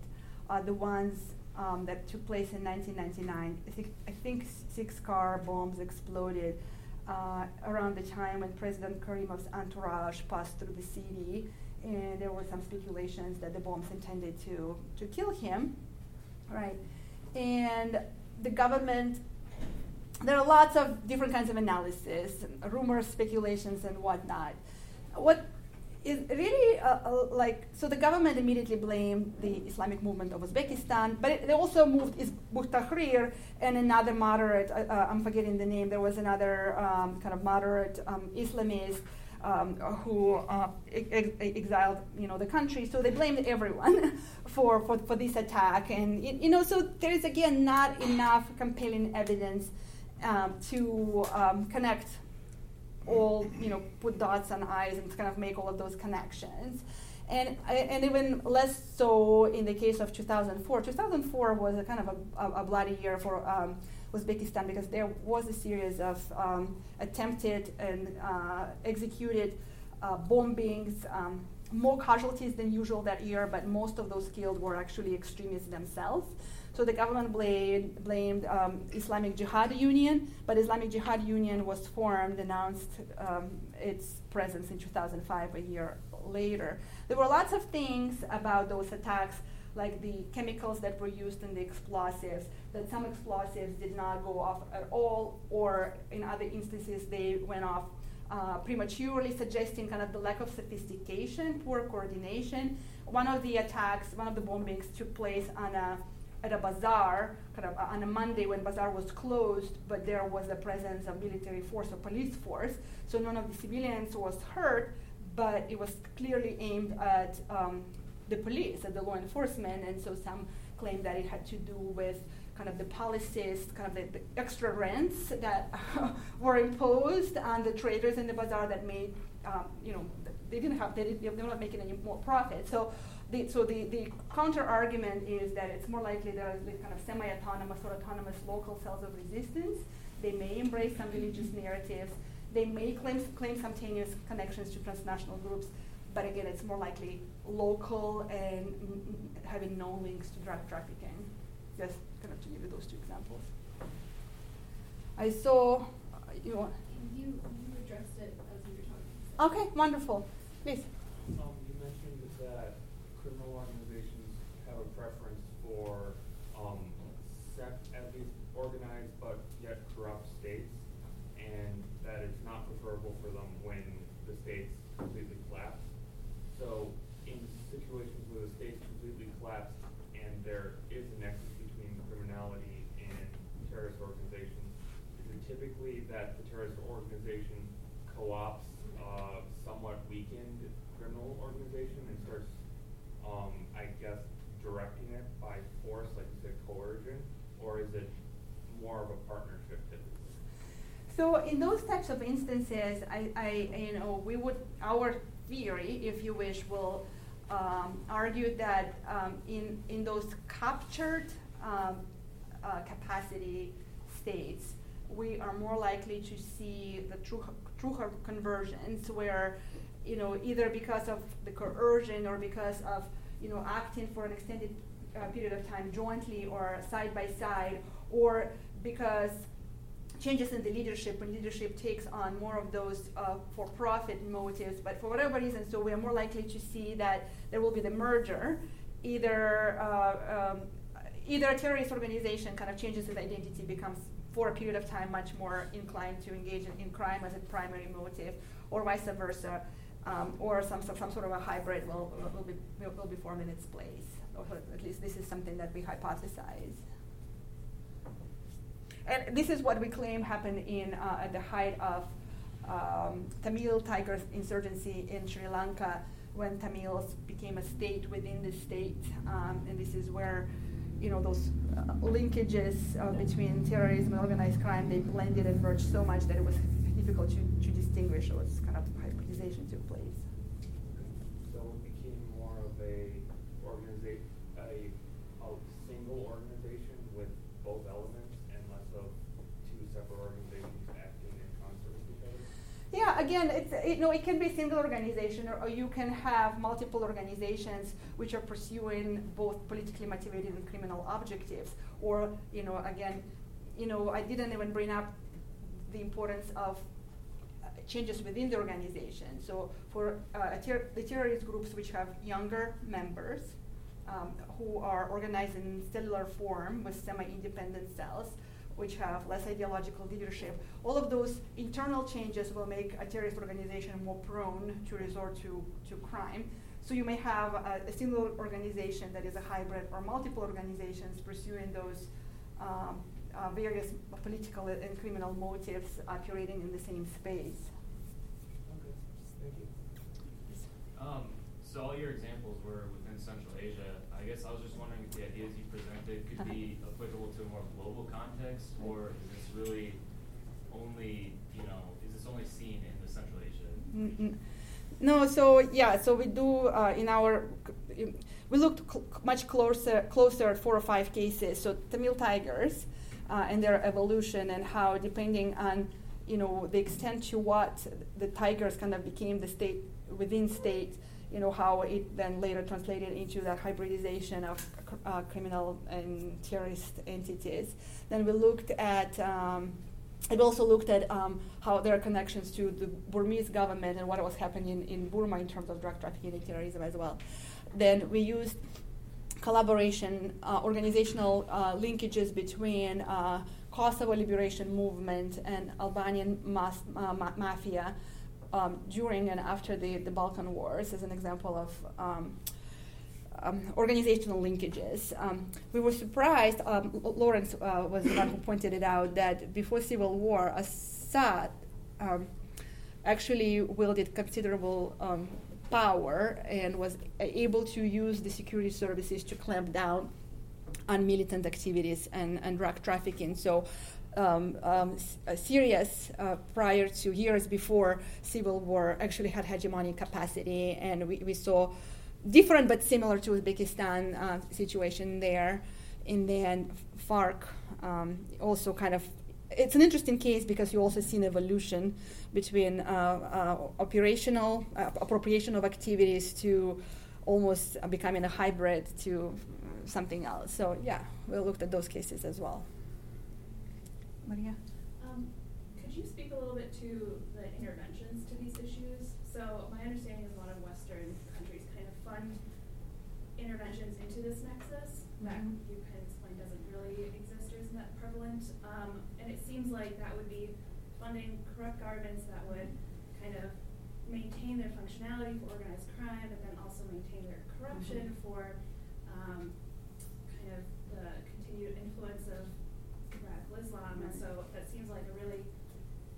are the ones um, that took place in 1999. I think, I think six car bombs exploded uh, around the time when President Karimov's entourage passed through the city, and there were some speculations that the bombs intended to to kill him, right? And the government there are lots of different kinds of analysis, rumors, speculations, and whatnot. What is really uh, uh, like so the government immediately blamed the Islamic movement of Uzbekistan, but it, they also moved Hizb Tahrir and another moderate. Uh, uh, I'm forgetting the name. There was another um, kind of moderate um, Islamist um, who uh, ex- exiled you know the country. So they blamed everyone [LAUGHS] for, for, for this attack, and you know so there is again not enough compelling evidence um, to um, connect all you know put dots on i's and kind of make all of those connections. And, and even less so in the case of 2004. 2004 was a kind of a, a, a bloody year for um, Uzbekistan because there was a series of um, attempted and uh, executed uh, bombings, um, more casualties than usual that year, but most of those killed were actually extremists themselves. So the government blamed, blamed um, Islamic Jihad Union, but Islamic Jihad Union was formed, announced um, its presence in 2005, a year later. There were lots of things about those attacks like the chemicals that were used in the explosives, that some explosives did not go off at all, or in other instances they went off uh, prematurely, suggesting kind of the lack of sophistication, poor coordination. One of the attacks, one of the bombings took place on a at a bazaar, kind of on a Monday when bazaar was closed, but there was a presence of military force or police force. So none of the civilians was hurt, but it was clearly aimed at um, the police the law enforcement, and so some claim that it had to do with kind of the policies, kind of the, the extra rents that [LAUGHS] were imposed on the traders in the bazaar that made, um, you know, they didn't have, they, didn't, they were not making any more profit. So the, so the, the counter argument is that it's more likely there are kind of semi-autonomous or autonomous local cells of resistance. They may embrace some religious narratives. They may claim, claim simultaneous connections to transnational groups, but again, it's more likely local and mm, having no links to drug trafficking. Just kind of to give you those two examples. I saw, uh, you want. You, you addressed it as you were talking. Okay, wonderful. Please. Um, you mentioned that criminal organizations have a preference for um, sec- at least organized but yet corrupt states, and that it's not preferable for them when the states completely collapse. So, in situations where the states completely collapse and there is a nexus between criminality and terrorist organizations, is it typically that the terrorist organization co-ops uh, somewhat weakened criminal organization and starts, um, I guess, directing it by force, like you said, coercion, or is it more of a partnership? So in those types of instances, I, I you know, we would our theory, if you wish, will um, argue that um, in in those captured um, uh, capacity states, we are more likely to see the true true conversions where you know, either because of the coercion or because of, you know, acting for an extended uh, period of time jointly or side by side, or because changes in the leadership when leadership takes on more of those uh, for-profit motives. But for whatever reason, so we are more likely to see that there will be the merger, either uh, um, either a terrorist organization kind of changes its identity, becomes for a period of time much more inclined to engage in, in crime as a primary motive, or vice versa um, or some, some, sort of a hybrid will, will, be, will be formed in its place. Or at least this is something that we hypothesize. And this is what we claim happened in, uh, at the height of um, Tamil Tiger insurgency in Sri Lanka when Tamils became a state within the state. Um, and this is where you know, those uh, linkages uh, between terrorism and organized crime, they blended and merged so much that it was difficult to, to distinguish. So it's kind of hybridization took place. So it became more of a organization, a, a single organization with both elements, and less of two separate organizations acting in concert with each other. Yeah, again, it's you know it can be a single organization, or, or, you can have multiple organizations which are pursuing both politically motivated and criminal objectives. Or you know, again, you know, I didn't even bring up the importance of changes within the organization. So for uh, ter- the terrorist groups which have younger members um, who are organized in cellular form with semi-independent cells, which have less ideological leadership, all of those internal changes will make a terrorist organization more prone to resort to, to crime. So you may have a, a single organization that is a hybrid or multiple organizations pursuing those um, uh, various political and criminal motives operating in the same space. Okay, thank Um, so all your examples were within Central Asia. I guess I was just wondering if the ideas you presented could be applicable to a more global context, or is this really only, you know, is this only seen in the Central Asia? Mm-hmm. No, so yeah, so we do uh, in our we looked cl- much closer closer at four or five cases. So Tamil tigers uh, and their evolution and how depending on you know the extent to what the tigers kind of became the state within state, you know, how it then later translated into that hybridization of uh, criminal and terrorist entities. Then we looked at, um, it also looked at um, how there are connections to the Burmese government and what was happening in, Burma in terms of drug trafficking and terrorism as well. Then we used collaboration, uh, organizational uh, linkages between uh, Kosovo liberation movement and Albanian mas- uh, ma- mafia um, during and after the, the Balkan Wars as an example of um, um, organizational linkages. Um, we were surprised, um, Lawrence uh, was the one who pointed it out, that before Civil War, Assad um, actually wielded considerable power and was able to use the security services to clamp down on militant activities and, and drug trafficking. So um, um, uh, uh, prior to years before civil war, actually had hegemonic capacity, and we, we saw different but similar to Uzbekistan uh, situation there. And then FARC um, also kind of it's an interesting case because you also see an evolution between uh, uh, operational uh, appropriation of activities to almost becoming a hybrid to something else. So yeah, we looked at those cases as well. Maria? Um, could you speak a little bit to the interventions to these issues? So my understanding is a lot of Western countries kind of fund interventions into this nexus mm-hmm. that you kind of explained doesn't really exist or isn't that prevalent. Um, and it seems like that would be funding corrupt governments that would kind of maintain their functionality for organized crime, but then also maintain their corruption mm-hmm. for um, kind of the continued influence of Islam, and so that seems like a really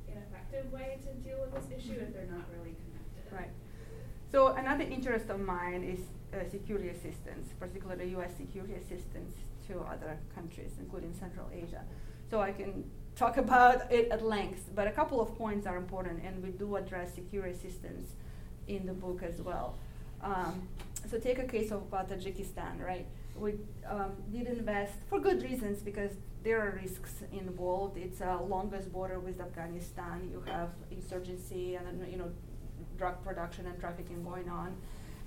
ineffective way to deal with this issue if they're not really connected. Right. So another interest of mine is uh, security assistance, particularly U.S. security assistance to other countries, including Central Asia. So I can talk [LAUGHS] about it at length, but a couple of points are important, and we do address security assistance in the book as well. Um, so take a case of uh, Tajikistan, right? We um, did invest for good reasons because there are risks involved. It's a longest border with Afghanistan. You have insurgency and you know drug production and trafficking going on.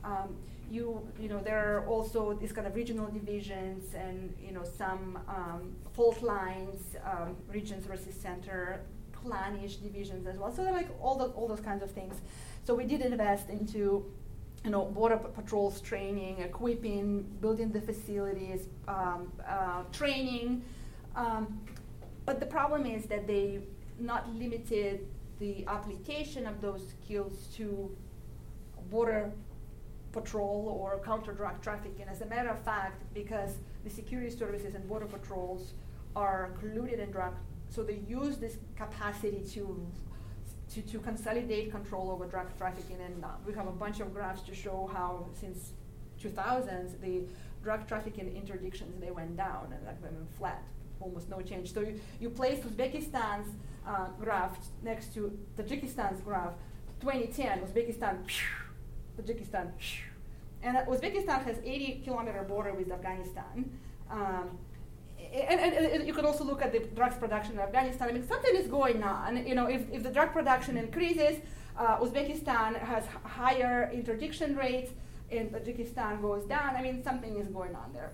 Um, you you know there are also these kind of regional divisions and you know some um, fault lines, um, regions versus center, clannish divisions as well. So like all those all those kinds of things. So we did invest into you know, border patrols training, equipping, building the facilities, um, uh, training, um, but the problem is that they not limited the application of those skills to border patrol or counter drug trafficking. As a matter of fact, because the security services and border patrols are colluded in drug, so they use this capacity to to, to consolidate control over drug trafficking. And uh, we have a bunch of graphs to show how since 2000s the drug trafficking interdictions they went down and like went flat almost no change. So you, you place Uzbekistan's uh, graph next to Tajikistan's graph, 2010, Uzbekistan, Tajikistan, and Uzbekistan has 80 kilometer border with Afghanistan. Um, and, and, and, you could also look at the drugs production in Afghanistan. I mean, something is going on. You know, if, if the drug production increases, uh, Uzbekistan has higher interdiction rates, and Tajikistan goes down. I mean, something is going on there.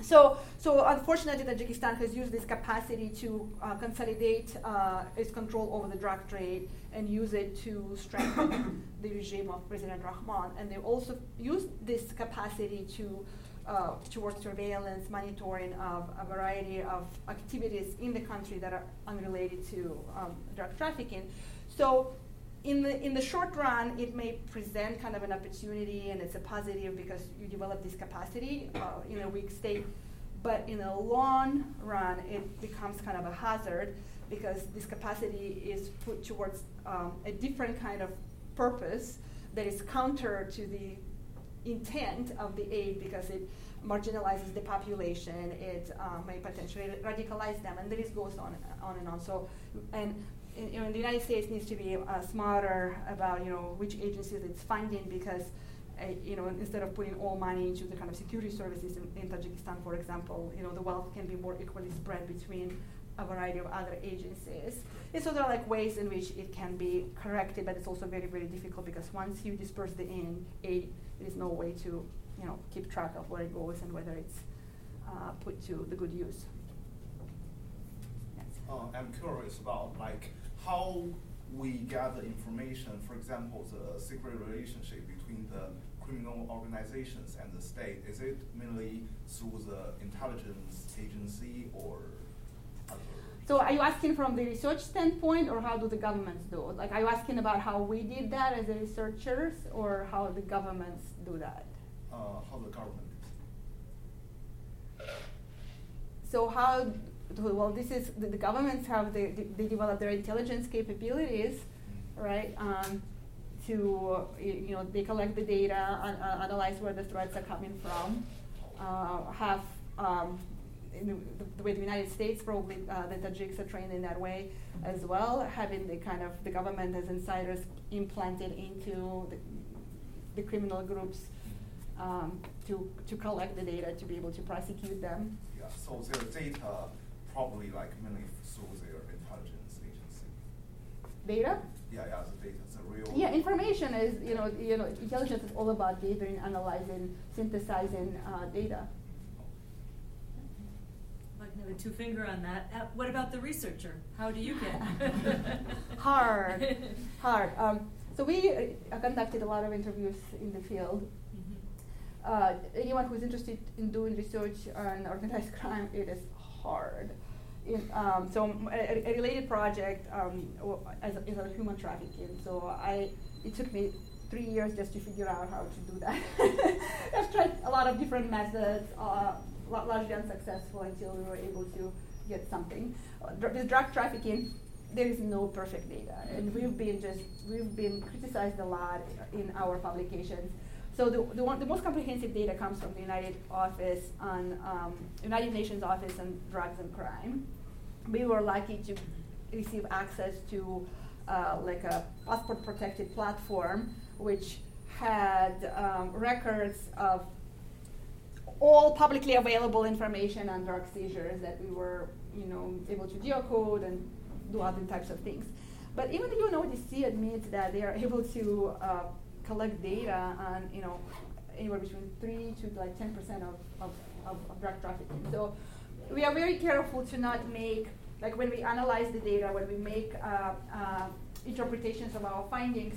So, so unfortunately, Tajikistan has used this capacity to uh, consolidate uh, its control over the drug trade and use it to strengthen the regime of President Rahmon. And they also used this capacity to uh, towards surveillance, monitoring of a variety of activities in the country that are unrelated to um, drug trafficking. So in the in the short run, it may present kind of an opportunity, and it's a positive because you develop this capacity uh, in a weak state. But in the long run, it becomes kind of a hazard because this capacity is put towards um, a different kind of purpose that is counter to the intent of the aid because it marginalizes the population, it uh, may potentially radicalize them, and the list goes on, on and on. So, and in, you know, the United States needs to be uh, smarter about you know which agencies it's funding because uh, you know instead of putting all money into the kind of security services in, in, Tajikistan, for example, you know the wealth can be more equally spread between a variety of other agencies. And so there are like ways in which it can be corrected, but it's also very very difficult because once you disperse the aid, there is no way to you know keep track of where it goes and whether it's uh, put to the good use. Uh, I'm curious about like how we gather information, for example, the secret relationship between the criminal organizations and the state, is it mainly through the intelligence agency or other? So are you asking from the research standpoint or how do the governments do it? Like are you asking about how we did that as researchers or how the governments do that? Uh, how the government. So how well, this is the, the governments have the, they develop their intelligence capabilities, right? Um, to, you know, they collect the data and uh, analyze where the threats are coming from. Uh, have um, the, the, way the United States probably uh, the Tajiks are trained in that way as well, having the kind of the government as insiders implanted into the, the criminal groups um, to to collect the data to be able to prosecute them. Yeah. So their data probably like mainly through their intelligence agency. Data. Yeah, yeah, the data, the real. Yeah, information is you know you know intelligence is all about gathering, analyzing, synthesizing uh, data a two finger on that. Uh, what about the researcher? How do you get? [LAUGHS] hard, hard. Um, so we uh, conducted a lot of interviews in the field. Mm-hmm. Uh, anyone who's interested in doing research on organized [LAUGHS] crime, it is hard. In, um, so a, a, related project um, as is a human trafficking. So I, it took me three years just to figure out how to do that. [LAUGHS] I've tried a lot of different methods. Uh, largely unsuccessful until we were able to get something. Uh, with drug trafficking, there is no perfect data, and we've been just we've been criticized a lot in our publications. So the, the, one, the most comprehensive data comes from the United Office on um, United Nations Office on Drugs and Crime. We were lucky to receive access to uh, like a passport protected platform, which had um, records of all publicly available information on drug seizures that we were, you know, able to geocode and do other types of things. But even the UNODC admits that they are able to uh, collect data on, you know, anywhere between three to like 10% of, of, of, of drug trafficking. So we are very careful to not make, like when we analyze the data, when we make uh, uh, interpretations of our findings,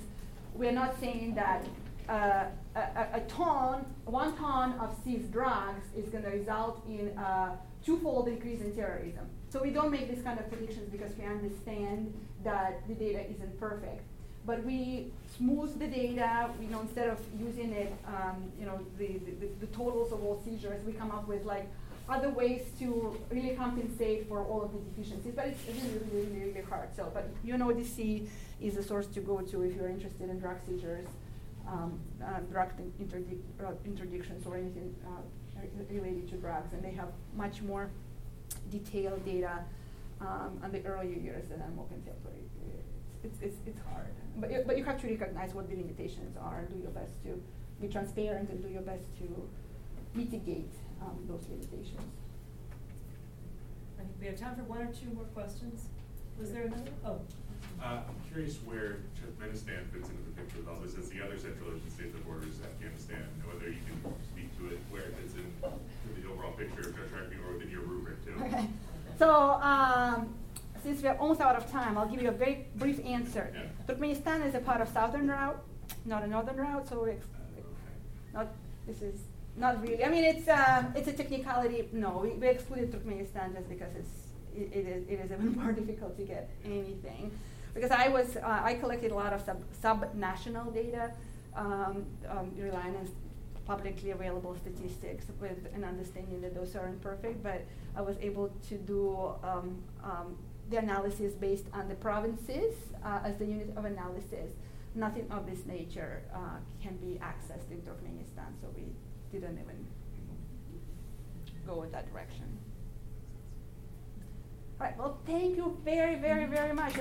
we're not saying that uh, a, a, ton, one ton of seized drugs is going to result in a twofold increase in terrorism. So we don't make this kind of predictions because we understand that the data isn't perfect. But we smooth the data, you know, instead of using it, um, you know, the, the, the totals of all seizures, we come up with like other ways to really compensate for all of the deficiencies. But it's really, really, really, really hard. So, but UNODC is a source to go to if you're interested in drug seizures um, uh, drug interdic uh, interdictions or anything uh, related to drugs, and they have much more detailed data um, on the earlier years than on more contemporary It's, it's, it's hard. But, it, but you have to recognize what the limitations are and do your best to be transparent and do your best to mitigate um, those limitations. I think we have time for one or two more questions. Was there another? Oh. Uh, I'm curious where Turkmenistan fits into the picture with all this as the other Central Asian state that borders Afghanistan, and whether you can speak to it, where it fits in to the overall picture of drug trafficking or within your rubric too. Okay. [LAUGHS] So, um, since we're almost out of time, I'll give you a very brief answer. Turkmenistan is a part of southern route, not a northern route, so it's not, this is not really, I mean, it's, uh, it's a technicality. No, we, we excluded Turkmenistan just because it's, it, it, is, it is even [LAUGHS] more difficult to get anything because I was uh, I collected a lot of sub sub-national data, um, um, relying on publicly available statistics with an understanding that those are imperfect, but I was able to do um, um the analysis based on the provinces uh, as the unit of analysis. Nothing of this nature uh, can be accessed in Turkmenistan, so we didn't even go in that direction. All right, well, thank you very, very, very much.